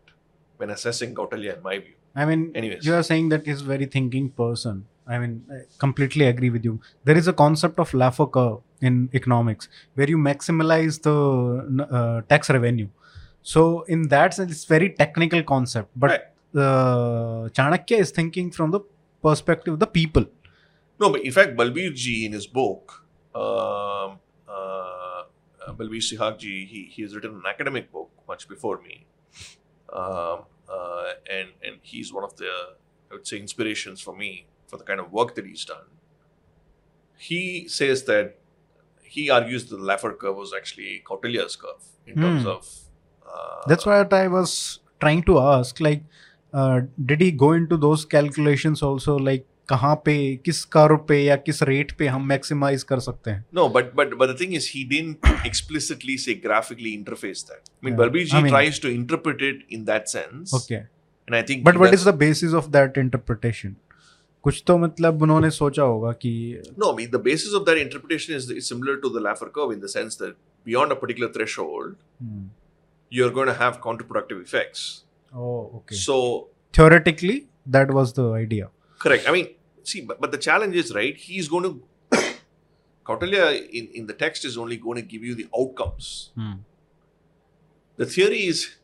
when assessing Kautilya in my view. I mean, Anyways. you are saying that he's a very thinking person. I mean, I completely agree with you. There is a concept of Laffer curve in economics where you maximize the uh, tax revenue. So, in that sense, it's very technical concept. But uh, Chanakya is thinking from the perspective of the people. No, but in fact, Balbir ji in his book, um, uh, uh, Balbir Sihag ji, he, he has written an academic book much before me. Um, uh, and, and he's one of the, I would say, inspirations for me for the kind of work that he's done. He says that he argues that the Laffer curve was actually Kautilya's curve in terms Hmm. of. Uh, That's why I was trying to ask. Like, uh, did he go into those calculations also? Like, कहाँ पे किस curve पे या किस rate पे हम maximise कर सकते हैं? No but but but the thing is he didn't explicitly say graphically interface that I mean Balbir ji tries to interpret it in that sense okay and I think but what is the basis of that interpretation कुछ तो मतलब उन्होंने सोचा होगा कि no mean the basis of that interpretation is similar to the Laffer curve in the sense that beyond a particular threshold you're going to have counterproductive effects. oh okay So theoretically that was the idea correct. I mean, see, but, but the challenge is right. He's going to. Kautilya in, in the text is only going to give you the outcomes. Hmm. The theory is,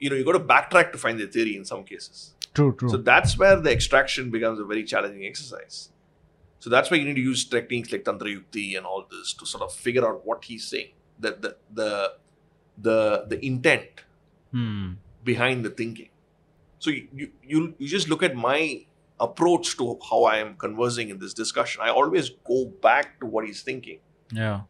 you know, you got to backtrack to find the theory in some cases. true true So that's where the extraction becomes a very challenging exercise. So that's why you need to use techniques like Tantra Yukti and all this to sort of figure out what he's saying, That the the the, the intent Hmm. behind the thinking. So you, you you you just look at my approach to how I am conversing in this discussion. I always go back to what he's thinking. Yeah.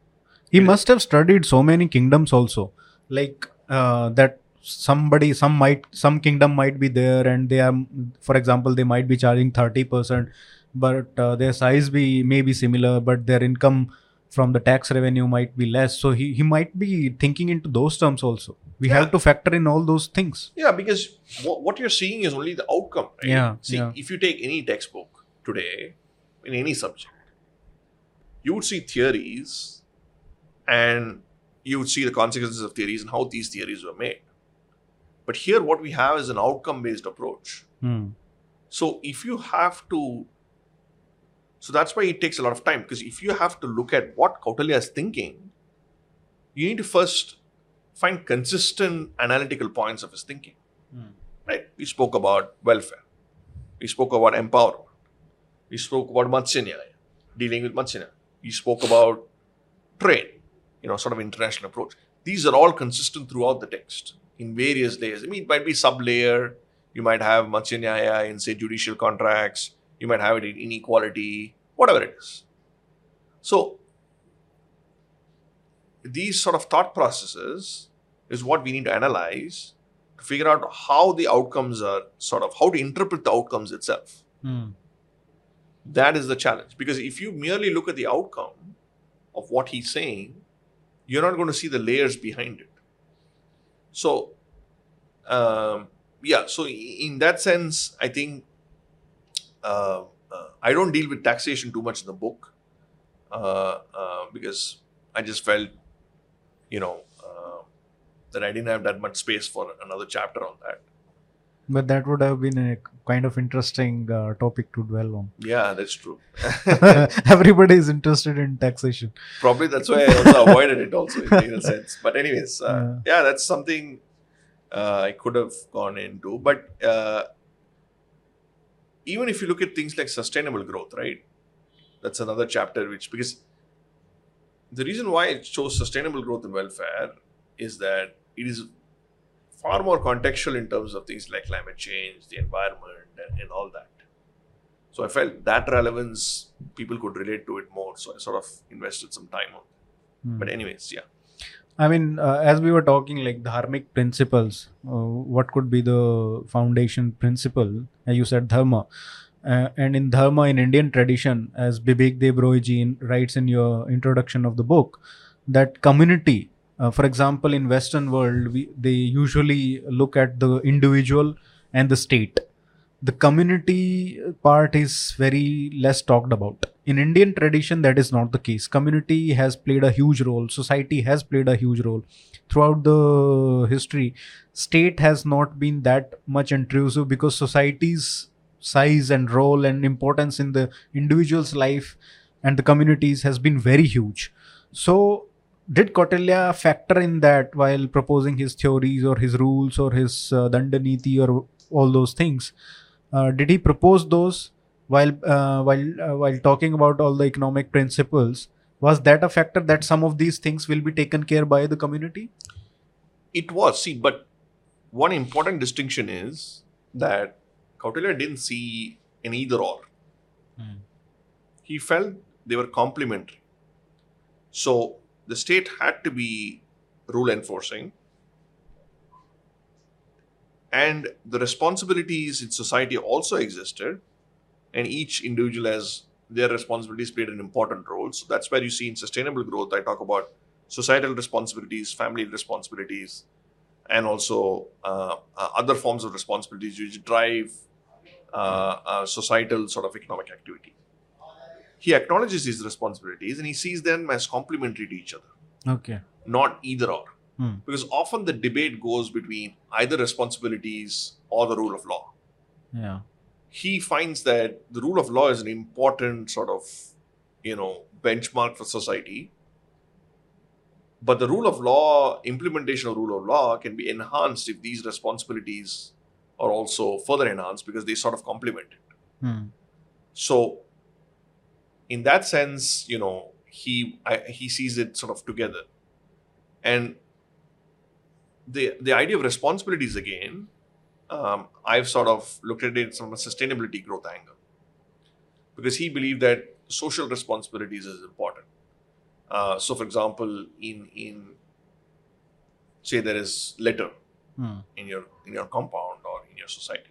He must have studied so many kingdoms also. Like uh, that somebody, some might, some kingdom might be there and they are, for example, they might be charging 30%, but uh, their size be may be similar, but their income from the tax revenue might be less. So he, he might be thinking into those terms also. We have to factor in all those things. Yeah, because what, what you're seeing is only the outcome, right? Yeah, See, yeah. if you take any textbook today in any subject, you would see theories and you would see the consequences of theories and how these theories were made. But here, what we have is an outcome based approach. Hmm. So if you have to, so that's why it takes a lot of time because if you have to look at what Kautilya is thinking, you need to first find consistent analytical points of his thinking. Hmm. Right? We spoke about welfare. We spoke about empowerment. We spoke about Matsya dealing with Matsya. We spoke about trade, you know, sort of international approach. These are all consistent throughout the text in various layers. I mean, it might be sub-layer. You might have Matsya in, say, judicial contracts. You might have it in inequality, whatever it is. So, these sort of thought processes is what we need to analyze to figure out how the outcomes are sort of how to interpret the outcomes itself. Hmm. That is the challenge. Because if you merely look at the outcome of what he's saying, you're not going to see the layers behind it. So, um, yeah, so in that sense, I think uh, uh, I don't deal with taxation too much in the book uh, uh, because I just felt, you know, that I didn't have that much space for another chapter on that. But that would have been a kind of interesting uh, topic to dwell on. Yeah, that's true. Everybody is interested in taxation. Probably that's why I also avoided it also in, a sense. But anyways, uh, yeah. that's something uh, I could have gone into. But uh, even if you look at things like sustainable growth, right? That's another chapter which because the reason why it shows sustainable growth and welfare is that it is far more contextual in terms of things like climate change, the environment, and, and all that. So I felt that relevance people could relate to it more. So I sort of invested some time on. it. Hmm. But anyways, yeah. I mean, uh, as we were talking, like dharmic principles, uh, what could be the foundation principle? Uh, you said dharma. Uh, and in dharma, in Indian tradition, as Bibek Debroy ji in- writes in your introduction of the book, that community, uh, for example, in Western world, we, they usually look at the individual and the state. The community part is very less talked about. In Indian tradition, that is not the case. Community has played a huge role. Society has played a huge role throughout the history. State has not been that much intrusive because society's size and role and importance in the individual's life and the communities has been very huge. So, did Kautilya factor in that while proposing his theories or his rules or his uh, Dandaniti or all those things? Uh, did he propose those while uh, while uh, while talking about all the economic principles? Was that a factor that some of these things will be taken care by the community? It was, see, but one important distinction is that Kautilya didn't see an either or. Hmm. He felt they were complementary. So the state had to be rule enforcing, and the responsibilities in society also existed, and each individual has their responsibilities played an important role. So that's where you see in sustainable growth, I talk about societal responsibilities, family responsibilities, and also uh, uh, other forms of responsibilities which drive uh, uh, societal sort of economic activity. He acknowledges these responsibilities and he sees them as complementary to each other, Okay. not either or. Hmm. Because often the debate goes between either responsibilities or the rule of law. Yeah. He finds that the rule of law is an important sort of, you know, benchmark for society. But the rule of law, implementation of rule of law can be enhanced if these responsibilities are also further enhanced because they sort of complement it. Hmm. So, in that sense, you know, he I, he sees it sort of together, and the the idea of responsibilities again, um, I've sort of looked at it from a sustainability growth angle, because he believed that social responsibilities is important. Uh, so, for example, in in say there is litter Hmm. in your in your compound or in your society.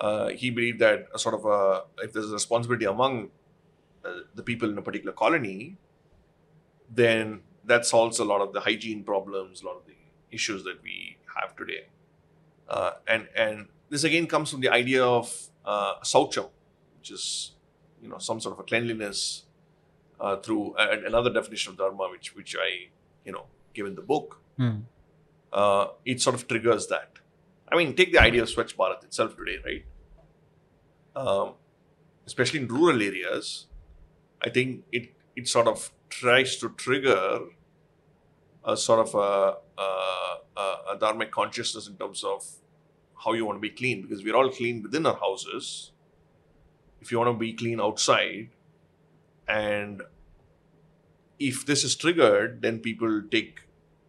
Uh, he believed that a sort of a, if there's a responsibility among uh, the people in a particular colony, then that solves a lot of the hygiene problems, a lot of the issues that we have today. Uh, and and this again comes from the idea of uh, saucham, which is you know some sort of a cleanliness uh, through and another definition of dharma, which which I you know give in the book uh, it sort of triggers that. I mean, take the idea of Swachh Bharat itself today, right? Um, especially in rural areas, I think it it sort of tries to trigger a sort of a, a, a, dharmic consciousness in terms of how you want to be clean because we're all clean within our houses. If you want to be clean outside, and if this is triggered, then people take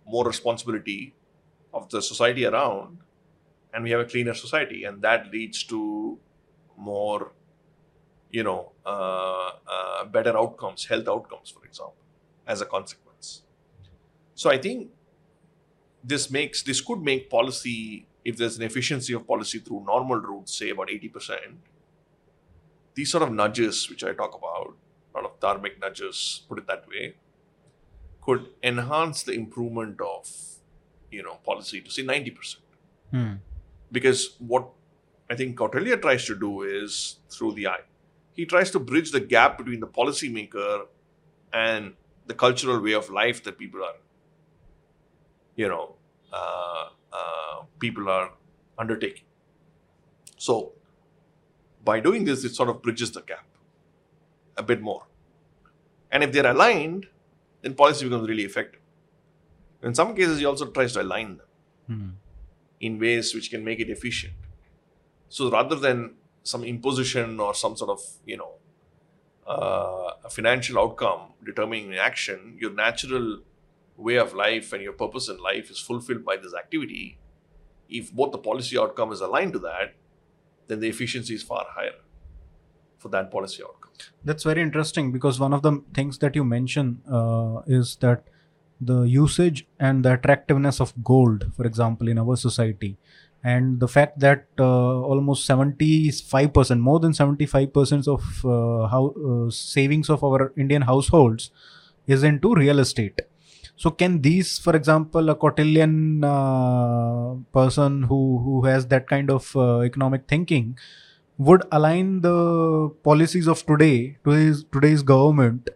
more responsibility of the society around and we have a cleaner society and that leads to more you know uh, uh, better outcomes health outcomes for example as a consequence so i think this makes this could make policy if there's an efficiency of policy through normal routes say about 80% these sort of nudges which i talk about a lot of dharmic nudges put it that way could enhance the improvement of you know policy to say 90% Hmm. because what i think Kautilya tries to do is through the eye he tries to bridge the gap between the policymaker and the cultural way of life that people are you know uh, uh, people are undertaking so by doing this it sort of bridges the gap a bit more and if they're aligned then policy becomes really effective in some cases he also tries to align them Hmm. in ways which can make it efficient. So rather than some imposition or some sort of you know uh, a financial outcome determining action, your natural way of life and your purpose in life is fulfilled by this activity. If both the policy outcome is aligned to that, then the efficiency is far higher for that policy outcome. That's very interesting because one of the things that you mention uh, is that the usage and the attractiveness of gold, for example, in our society, and the fact that uh, almost 75%, more than 75% of uh, how, uh, savings of our Indian households is into real estate. So, can these, for example, a Kautilyan uh, person who who has that kind of uh, economic thinking, would align the policies of today today's today's government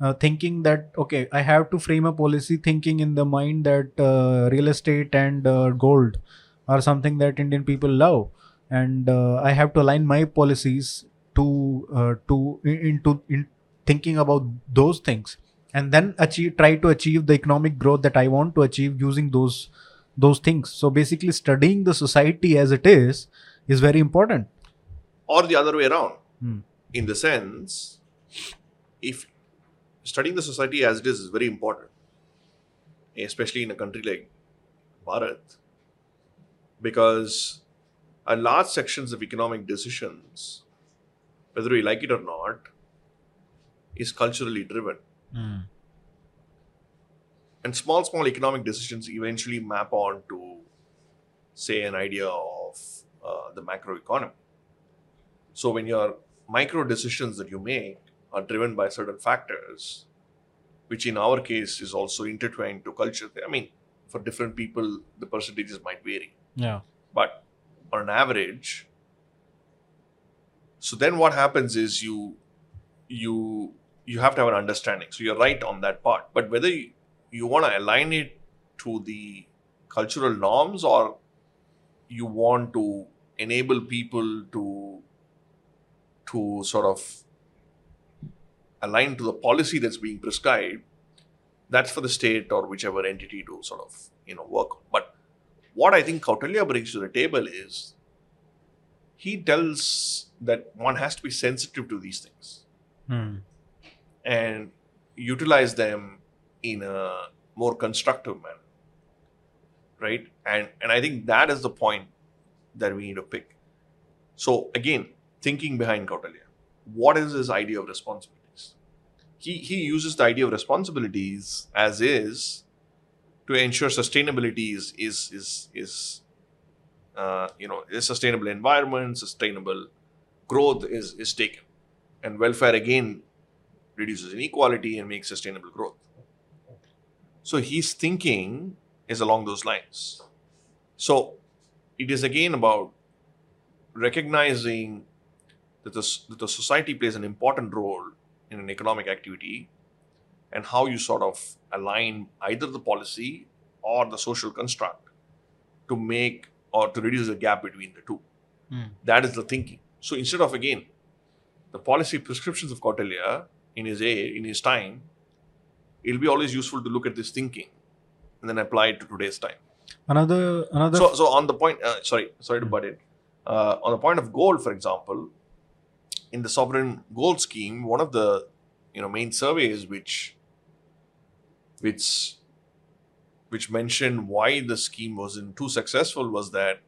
uh, thinking that okay i have to frame a policy thinking in the mind that uh, real estate and uh, gold are something that indian people love. And uh, i have to align my policies to to into in thinking about those things and then achieve try to achieve the economic growth that i want to achieve using those those things so basically studying the society as it is is very important Or the other way around. Hmm. in the sense, if studying the society as it is is very important, especially in a country like Bharat, because a large sections of economic decisions, whether we like it or not, is culturally driven. And small, small economic decisions eventually map on to, say, an idea of uh, the macroeconomy. So when you're micro decisions that you make are driven by certain factors, which in our case is also intertwined to culture. I mean, for different people, the percentages might vary. Yeah. But on an average, so then what happens is you you you have to have an understanding. So you're right on that part. But whether you, you want to align it to the cultural norms or you want to enable people to to sort of align to the policy that's being prescribed that's for the state or whichever entity to sort of you know work but what i think kautilya brings to the table is he tells that one has to be sensitive to these things Hmm. And utilize them in a more constructive manner right? And and i think that is the point that we need to pick. So again thinking behind kautilya what is his idea of responsibilities? He he uses the idea of responsibilities as is to ensure sustainability is is is is uh, you know a sustainable environment sustainable growth is is taken. And welfare again reduces inequality and makes sustainable growth. So his thinking is along those lines. So it is again about recognizing that the, that the society plays an important role in an economic activity and how you sort of align either the policy or the social construct to make or to reduce the gap between the two. Hmm. That is the thinking. So instead of again the policy prescriptions of Kautilya in his a in his time, it'll be always useful to look at this thinking and then apply it to today's time. Another another So, so on the point, uh, sorry, sorry to butt in. Uh, on the point of gold, for example, in the sovereign gold scheme, one of the you know main surveys which which which mentioned why the scheme wasn't too successful was that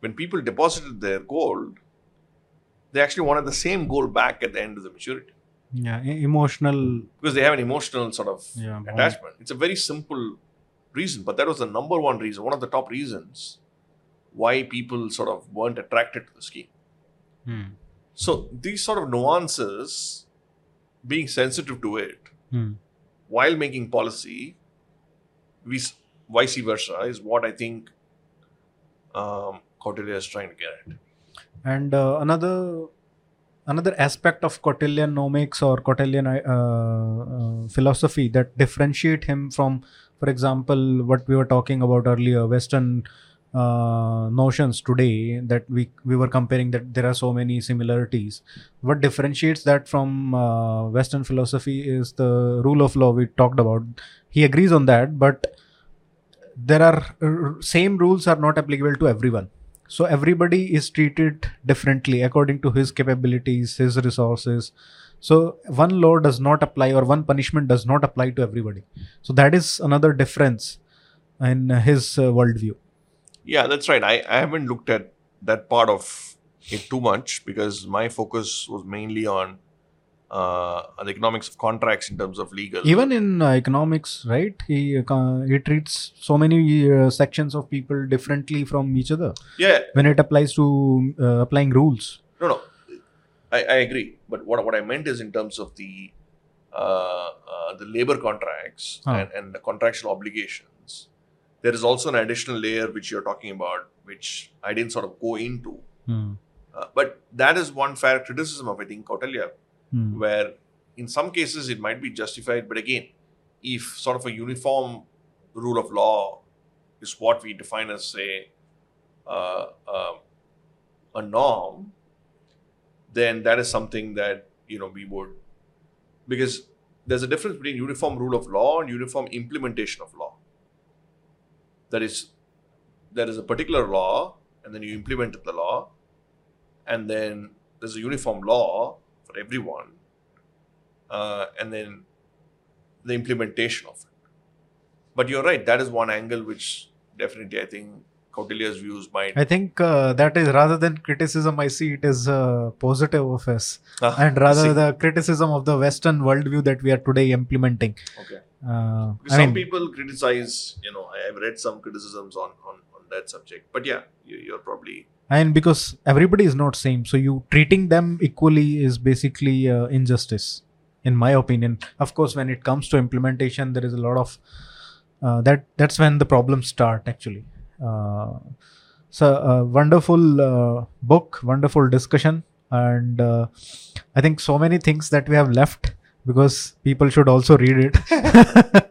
when people deposited their gold, they actually wanted the same gold back at the end of the maturity yeah emotional because they have an emotional sort of yeah attachment. It's a very simple reason, but that was the number one reason, one of the top reasons why people sort of weren't attracted to the scheme. Hmm. So these sort of nuances, being sensitive to it Hmm. while making policy, vice vice versa, is what I think um, Kautilya is trying to get at. And uh, another another aspect of Kautilyanomics or Kautilyan uh, uh, philosophy that differentiate him from, for example, what we were talking about earlier, Western uh, notions today that we we were comparing that there are so many similarities. What differentiates that from uh, Western philosophy is the rule of law we talked about. He agrees on that, but there are uh, same rules are not applicable to everyone so everybody is treated differently according to his capabilities his resources. So one law does not apply or one punishment does not apply to everybody. So that is another difference in his uh, worldview. Yeah, that's right. I, I haven't looked at that part of it too much because my focus was mainly on uh, the economics of contracts in terms of legal. even in uh, economics right he uh, he treats so many uh, sections of people differently from each other yeah, when it applies to uh, applying rules no, no, I, I agree. But what what I meant is in terms of the uh, uh, the labor contracts Huh. and, and the contractual obligations. There is also an additional layer which you're talking about, which I didn't sort of go into. Hmm. But that is one fair criticism of I think Kautilya, Hmm. where in some cases it might be justified, but again, if sort of a uniform rule of law is what we define as, say, uh, uh, a norm, then that is something that you know we would because there's a difference between uniform rule of law and uniform implementation of law. That is, there is a particular law, and then you implement the law, and then there's a uniform law for everyone, uh, and then the implementation of it. But you're right, that is one angle which definitely I think Kautilya's views might. I think uh, that is rather than criticism, I see it as uh, positive of us, Ah, and rather the criticism of the Western worldview that we are today implementing. Okay. Uh, some mean, people criticize, you know, I have read some criticisms on, on that subject. But yeah, you, you're probably and because everybody is not same so you treating them equally is basically uh, injustice in my opinion. Of course when it comes to implementation there is a lot of uh, that that's when the problems start actually. Uh, so uh, wonderful uh, book wonderful discussion. And uh, i think so many things that we have left because people should also read it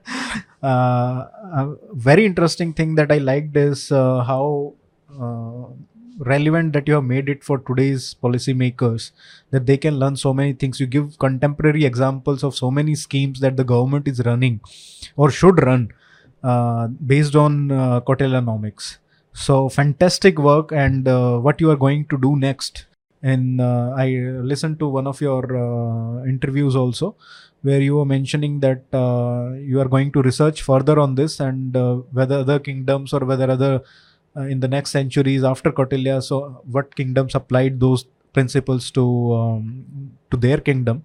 uh, a very interesting thing that i liked is uh, how uh, relevant that you have made it for today's policymakers that they can learn so many things you give contemporary examples of so many schemes that the government is running or should run uh, based on uh, Kautilyanomics. So fantastic work, and uh, what you are going to do next. And I listened to one of your interviews also, where you were mentioning that uh, you are going to research further on this and uh, whether other kingdoms or whether other uh, in the next centuries after Kautilya, so what kingdoms applied those principles to um, to their kingdom.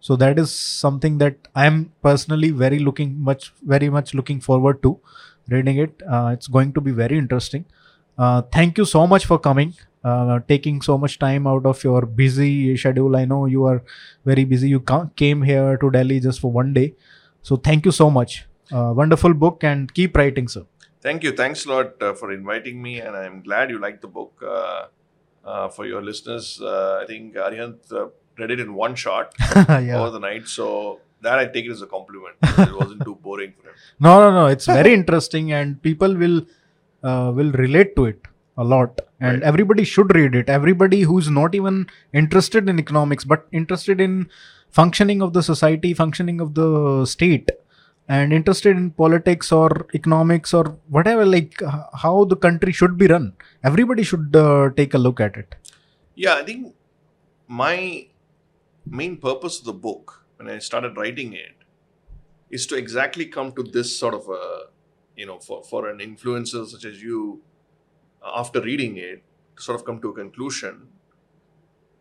So that is something that i am personally very looking much very much looking forward to reading it. Uh, it's going to be very interesting. Uh, thank you so much for coming uh, taking so much time out of your busy schedule. I know you are very busy. You came here to delhi just for one day. So thank you so much. Uh, wonderful book and keep writing sir. Thank you. Thanks a lot uh, for inviting me, and I'm glad you liked the book. Uh, uh, for your listeners, uh, I think Arihant uh, read it in one shot yeah. over the night, so that I take it as a compliment. it wasn't too boring for him. no no no. It's very interesting and people will uh, will relate to it a lot. And Right. everybody should read it. Everybody who's not even interested in economics but interested in functioning of the society functioning of the state and interested in politics or economics or whatever like how the country should be run everybody should uh, take a look at it. Yeah, I think my main purpose of the book when I started writing it is to exactly come to this sort of a, you know, for, for an influencer such as you, after reading it, to sort of come to a conclusion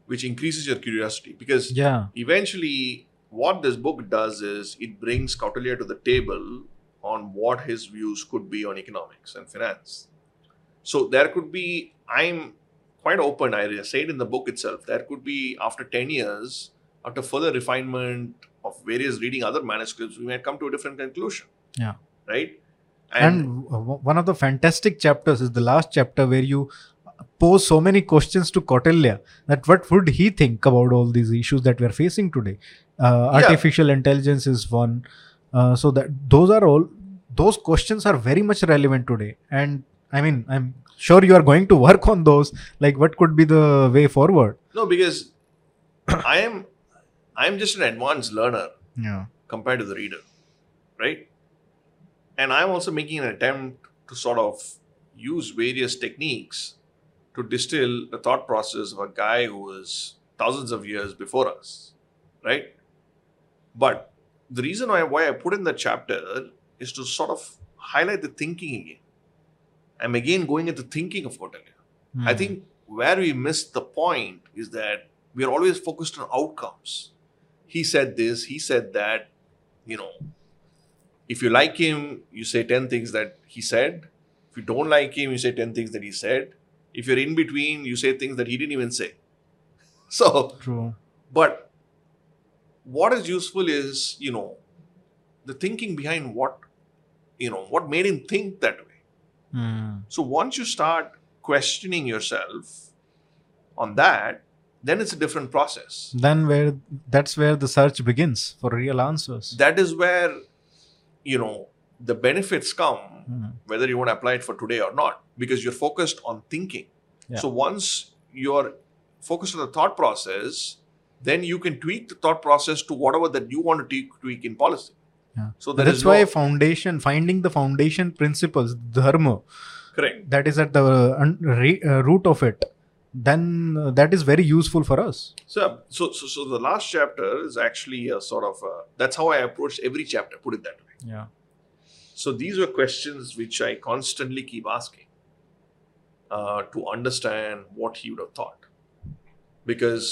which increases your curiosity. Because yeah eventually, what this book does is it brings Kautilya to the table on what his views could be on economics and finance. So there could be, I'm quite open, I say it in the book itself, there could be after 10 years, after further refinement of various reading other manuscripts, we might come to a different conclusion. Yeah. Right? And, w- one of the fantastic chapters is the last chapter where you pose so many questions to Kautilya that what would he think about all these issues that we are facing today? Uh, Yeah. artificial intelligence is one. Uh, so that those are all those questions are very much relevant today. And i mean i'm sure you are going to work on those like what could be the way forward? No, because I am, I'm just an advanced learner yeah. compared to the reader, right? And I'm also making an attempt to sort of use various techniques to distill the thought process of a guy who was thousands of years before us, right? But the reason why, why I put in the chapter is to sort of highlight the thinking again. I'm again going into thinking of Kautilya. I Hmm. think where we missed the point is that we are always focused on outcomes. He said this, he said that. You know, if you like him, you say 10 things that he said. If you don't like him, you say 10 things that he said. If you're in between, you say things that he didn't even say. So, true but what is useful is, you know, the thinking behind what, you know, what made him think that way. Hmm. So once you start questioning yourself on that, then it's a different process. then where that's where the search begins for real answers That is where, you know, the benefits come, Hmm. whether you want to apply it for today or not, because you're focused on thinking. Yeah. So once you're focused on the thought process, then you can tweak the thought process to whatever that you want to tweak, tweak in policy. Yeah. So that's why no- foundation finding the foundation principles dharma correct. that is at the uh, root of it then uh, that is very useful for us So, so, so, so the last chapter is actually a sort of a, that's how I approach every chapter. Put it that way. Yeah So these were questions which I constantly keep asking uh, to understand what he would have thought. Because,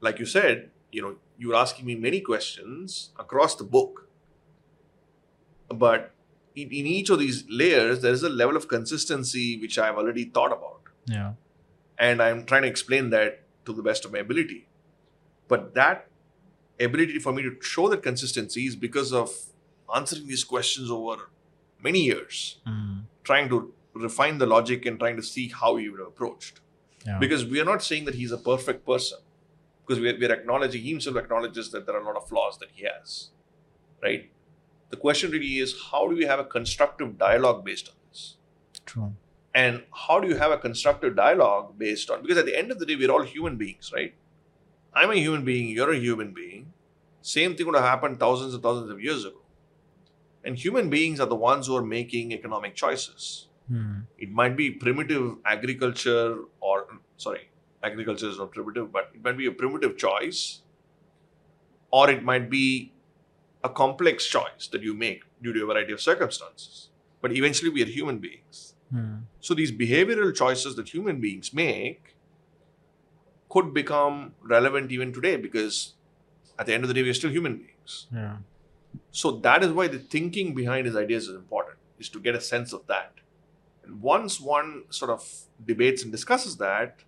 like you said, you know, you were asking me many questions across the book, but in, in each of these layers, there is a level of consistency which I've already thought about. yeah and I'm trying to explain that to the best of my ability. But that ability for me to show that consistency is because of answering these questions over many years, hmm. trying to refine the logic and trying to see how he would have approached. Yeah. Because we are not saying that he's a perfect person, because we are, we are acknowledging he himself acknowledges that there are a lot of flaws that he has, right? The question really is how do we have a constructive dialogue based on this? True. And how do you have a constructive dialogue based on because at the end of the day, we're all human beings, right? I'm a human being, you're a human being. Same thing would have happened thousands and thousands of years ago. And human beings are the ones who are making economic choices. Hmm. It might be primitive agriculture, or sorry, agriculture is not primitive, but it might be a primitive choice, or it might be a complex choice that you make due to a variety of circumstances. But eventually, we are human beings. Hmm. So these behavioral choices that human beings make could become relevant even today because at the end of the day, we're still human beings. Yeah. So that is why the thinking behind his ideas is important, is to get a sense of that. And once one sort of debates and discusses that,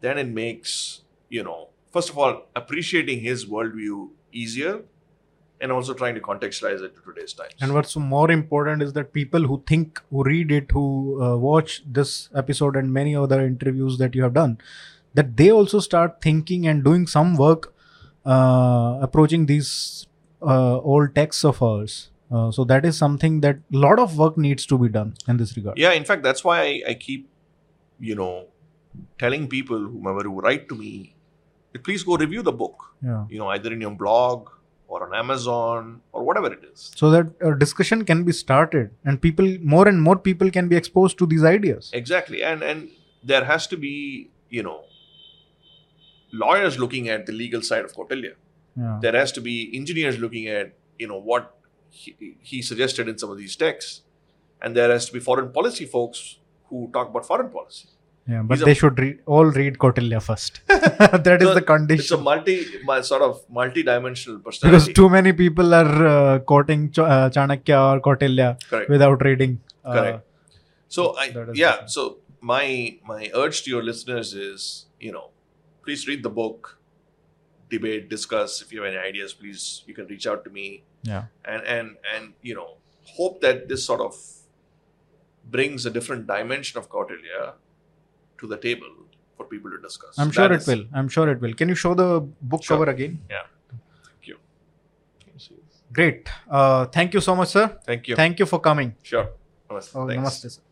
then it makes, you know, first of all, appreciating his worldview easier and also trying to contextualize it to today's times. And what's more important is that people who think, who read it, who uh, watch this episode and many other interviews that you have done, that they also start thinking and doing some work uh, approaching these uh, old texts of ours. Uh, so that is something that a lot of work needs to be done in this regard. Yeah, in fact, that's why I, I keep, you know, telling people, whomever who write to me, please go review the book, Yeah. you know, either in your blog or on Amazon or whatever it is. So that a discussion can be started and people, more and more people can be exposed to these ideas. Exactly. And and there has to be, you know, lawyers looking at the legal side of Kautilya. Yeah. There has to be engineers looking at, you know, what he, he suggested in some of these texts. And there has to be foreign policy folks who talk about foreign policy. Yeah, but These are- they should read, all read Kautilya first. that is the condition. It's a multi, sort of multi-dimensional because too many people are uh, quoting Ch- uh, Chanakya or Kautilya Correct. without reading. Uh, Correct. So I yeah. So my my urge to your listeners is you know please read the book, debate, discuss. If you have any ideas, please you can reach out to me Yeah. and and and you know hope that this sort of brings a different dimension of Kautilya to the table for people to discuss. I'm sure That it is- will. I'm sure it will. Can you show the book Sure. cover again? Yeah. Thank you. Great. Uh, thank you so much, sir. Thank you. Thank you for coming. sure. Namaste. Oh, namaste, sir.